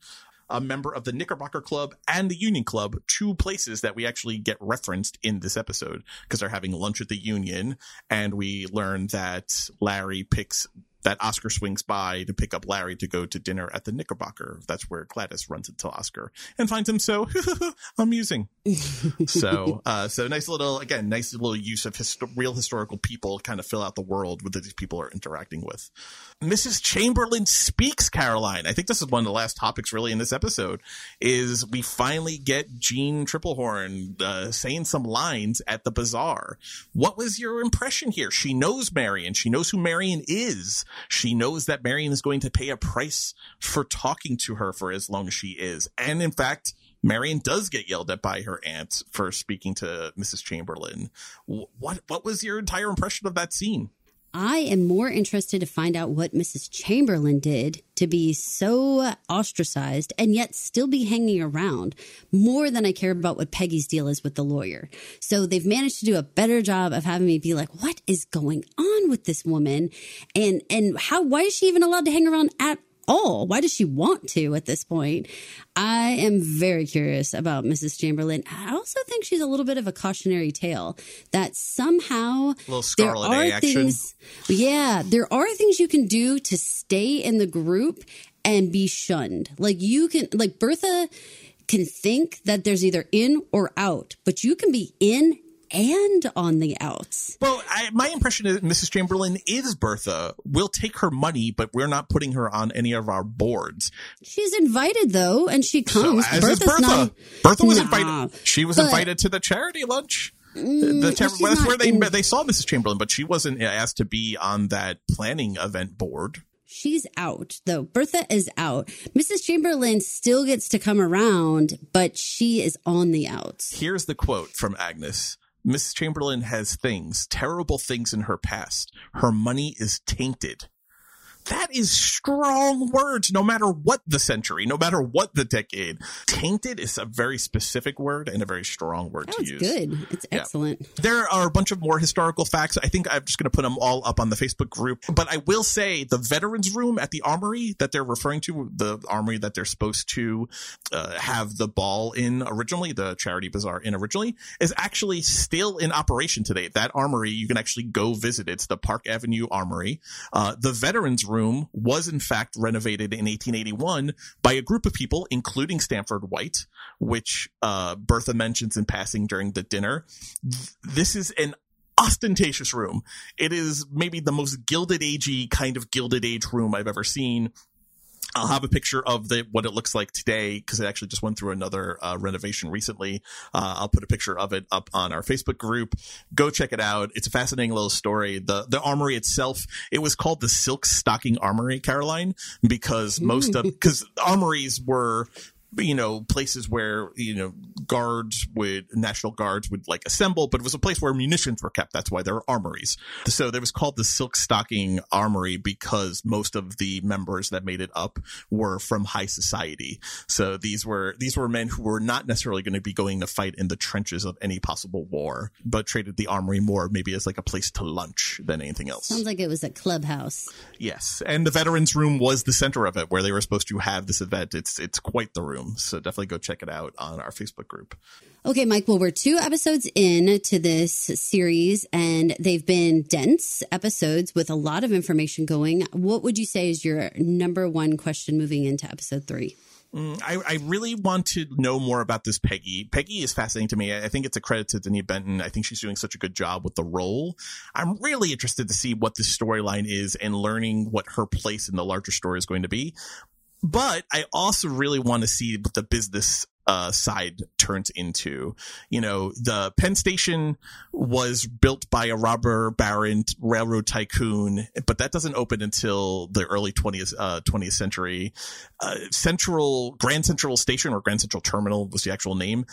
A member of the Knickerbocker Club and the Union Club, two places that we actually get referenced in this episode because they're having lunch at the Union, and we learn that Larry picks that Oscar swings by to pick up Larry to go to dinner at the Knickerbocker. That's where Gladys runs into Oscar and finds him so amusing. so, uh, so nice little, again, nice little use of histo- real historical people kind of fill out the world that these people are interacting with. Mrs. Chamberlain speaks, Caroline. I think this is one of the last topics really in this episode is we finally get Jeanne Tripplehorn, uh, saying some lines at the bazaar. What was your impression here? She knows Marian. She knows who Marian is. She knows that Marian is going to pay a price for talking to her for as long as she is. And in fact, Marian does get yelled at by her aunt for speaking to Mrs. Chamberlain. What what was your entire impression of that scene? I am more interested to find out what Mrs. Chamberlain did to be so ostracized and yet still be hanging around more than I care about what Peggy's deal is with the lawyer. So they've managed to do a better job of having me be like, what is going on with this woman? And, and how, why is she even allowed to hang around at all? Why does she want to at this point? I am very curious about Mrs. Chamberlain. I also think she's a little bit of a cautionary tale that somehow Little there are A action. things yeah, there are things you can do to stay in the group and be shunned. Like you can like Bertha can think that there's either in or out, but you can be in and on the outs. Well, I, my impression is Mrs. Chamberlain is Bertha. We'll take her money, but we're not putting her on any of our boards. She's invited though, and she comes. So as is Bertha. not- Bertha was Nah, invited. She was but- invited to the charity lunch. Mm, the char- she's that's not where they they saw Mrs. Chamberlain, but she wasn't asked to be on that planning event board. She's out though. Bertha is out. Mrs. Chamberlain still gets to come around, but she is on the outs. Here's the quote from Agnes. Mrs. Chamberlain has things, terrible things in her past. Her money is tainted. That is strong words no matter what the century, no matter what the decade. Tainted is a very specific word and a very strong word That to use. good. It's Yeah. excellent. There are a bunch of more historical facts. I think I'm just going to put them all up on the Facebook group. But I will say the veterans room at the armory that they're referring to, the armory that they're supposed to uh, have the ball in originally, the charity bazaar in originally, is actually still in operation today. That armory, you can actually go visit. It's the Park Avenue Armory. Uh, the veterans room was in fact renovated in 1881 by a group of people, including Stanford White, which uh, Bertha mentions in passing during the dinner. This is an ostentatious room. It is maybe the most gilded agey kind of gilded age room I've ever seen. I'll have a picture of the what it looks like today because it actually just went through another uh, renovation recently. Uh, I'll put a picture of it up on our Facebook group. Go check it out. It's a fascinating little story. the The armory itself, it was called the Silk Stocking Armory, Caroline, because most of because armories were you know places where you know guards would national guards would like assemble but it was a place where munitions were kept. That's why there were armories. So there was called the silk stocking armory because most of the members that made it up were from high society. So these were these were men who were not necessarily going to be going to fight in the trenches of any possible war but traded the armory more maybe as like a place to lunch than anything else. Sounds like it was a clubhouse. Yes, and the veterans room was the center of it, where they were supposed to have this event. It's it's quite the room, so definitely go check it out on our Facebook group. Okay, Mike. Well, we're two episodes in to this series, and they've been dense episodes with a lot of information going. What would you say is your number one question moving into episode three? Mm, I, I really want to know more about this Peggy. Peggy is fascinating to me. I I think it's a credit to Denée Benton. I think she's doing such a good job with the role. I'm really interested to see what this storyline is and learning what her place in the larger story is going to be. But I also really want to see what the business uh, side turns into. You know, the Penn Station was built by a robber baron railroad tycoon, but that doesn't open until the early 20th, uh, 20th century. Uh, Central, Grand Central Station or Grand Central Terminal was the actual name.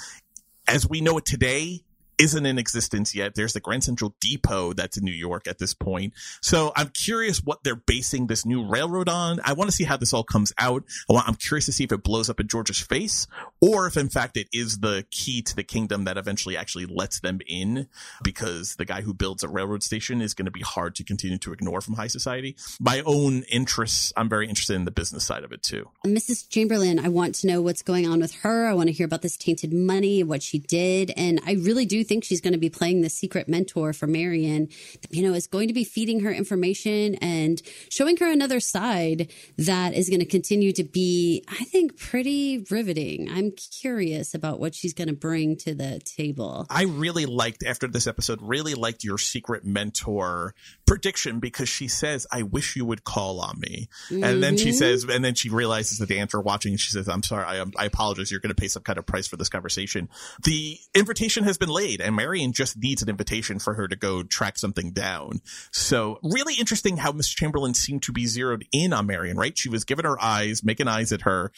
As we know it today, isn't in existence yet. There's the Grand Central Depot that's in New York at this point. So I'm curious what they're basing this new railroad on. I want to see how this all comes out. I'm curious to see if it blows up in George's face or if in fact it is the key to the kingdom that eventually actually lets them in because the guy who builds a railroad station is going to be hard to continue to ignore from high society. My own interests, I'm very interested in the business side of it too. Mrs. Chamberlain, I want to know what's going on with her. I want to hear about this tainted money, what she did. And I really do think she's going to be playing the secret mentor for Marian. You know, is going to be feeding her information and showing her another side that is going to continue to be, I think, pretty riveting. I'm curious about what she's going to bring to the table. I really liked after this episode, really liked your secret mentor prediction because she says, I wish you would call on me. And then she Mhm. says, and then she realizes that the aunts are watching and she says, I'm sorry, I, I apologize. You're going to pay some kind of price for this conversation. The invitation has been laid and Marian just needs an invitation for her to go track something down. So really interesting how Miss Chamberlain seemed to be zeroed in on Marian, right? She was giving her eyes, making eyes at her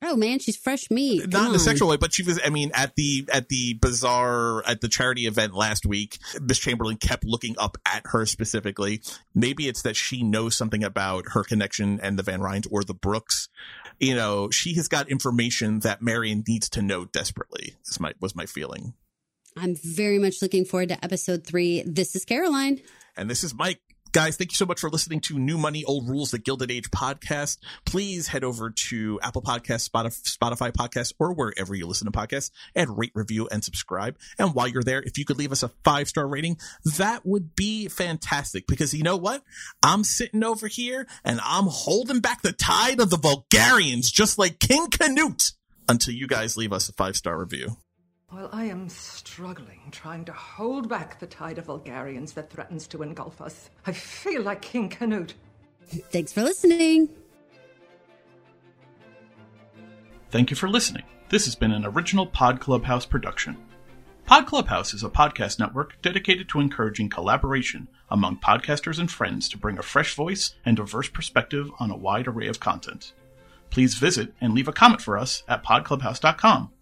Oh man, she's fresh meat. not Come in a sexual way, but she was. I mean, at the at the bazaar at the charity event last week, Miss Chamberlain kept looking up at her specifically. Maybe it's that she knows something about her connection and the Van Rhijns or the Brooks. You know, she has got information that Marian needs to know desperately. This my was my feeling. I'm very much looking forward to episode three. This is Caroline. And this is Mike. Guys, thank you so much for listening to New Money, Old Rules, the Gilded Age podcast. Please head over to Apple Podcasts, Spotify, Podcasts, or wherever you listen to podcasts and rate, review, and subscribe. And while you're there, if you could leave us a five star rating, that would be fantastic because you know what? I'm sitting over here and I'm holding back the tide of the Vulgarians just like King Canute until you guys leave us a five star review. While I am struggling, trying to hold back the tide of Vulgarians that threatens to engulf us, I feel like King Canute. Thanks for listening. Thank you for listening. This has been an original Pod Clubhouse production. Pod Clubhouse is a podcast network dedicated to encouraging collaboration among podcasters and friends to bring a fresh voice and diverse perspective on a wide array of content. Please visit and leave a comment for us at podclubhouse.com.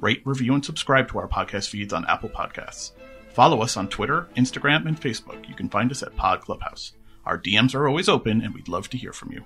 Rate, review, and subscribe to our podcast feeds on Apple Podcasts. Follow us on Twitter, Instagram, and Facebook. You can find us at Pod Clubhouse. Our DMs are always open, and we'd love to hear from you.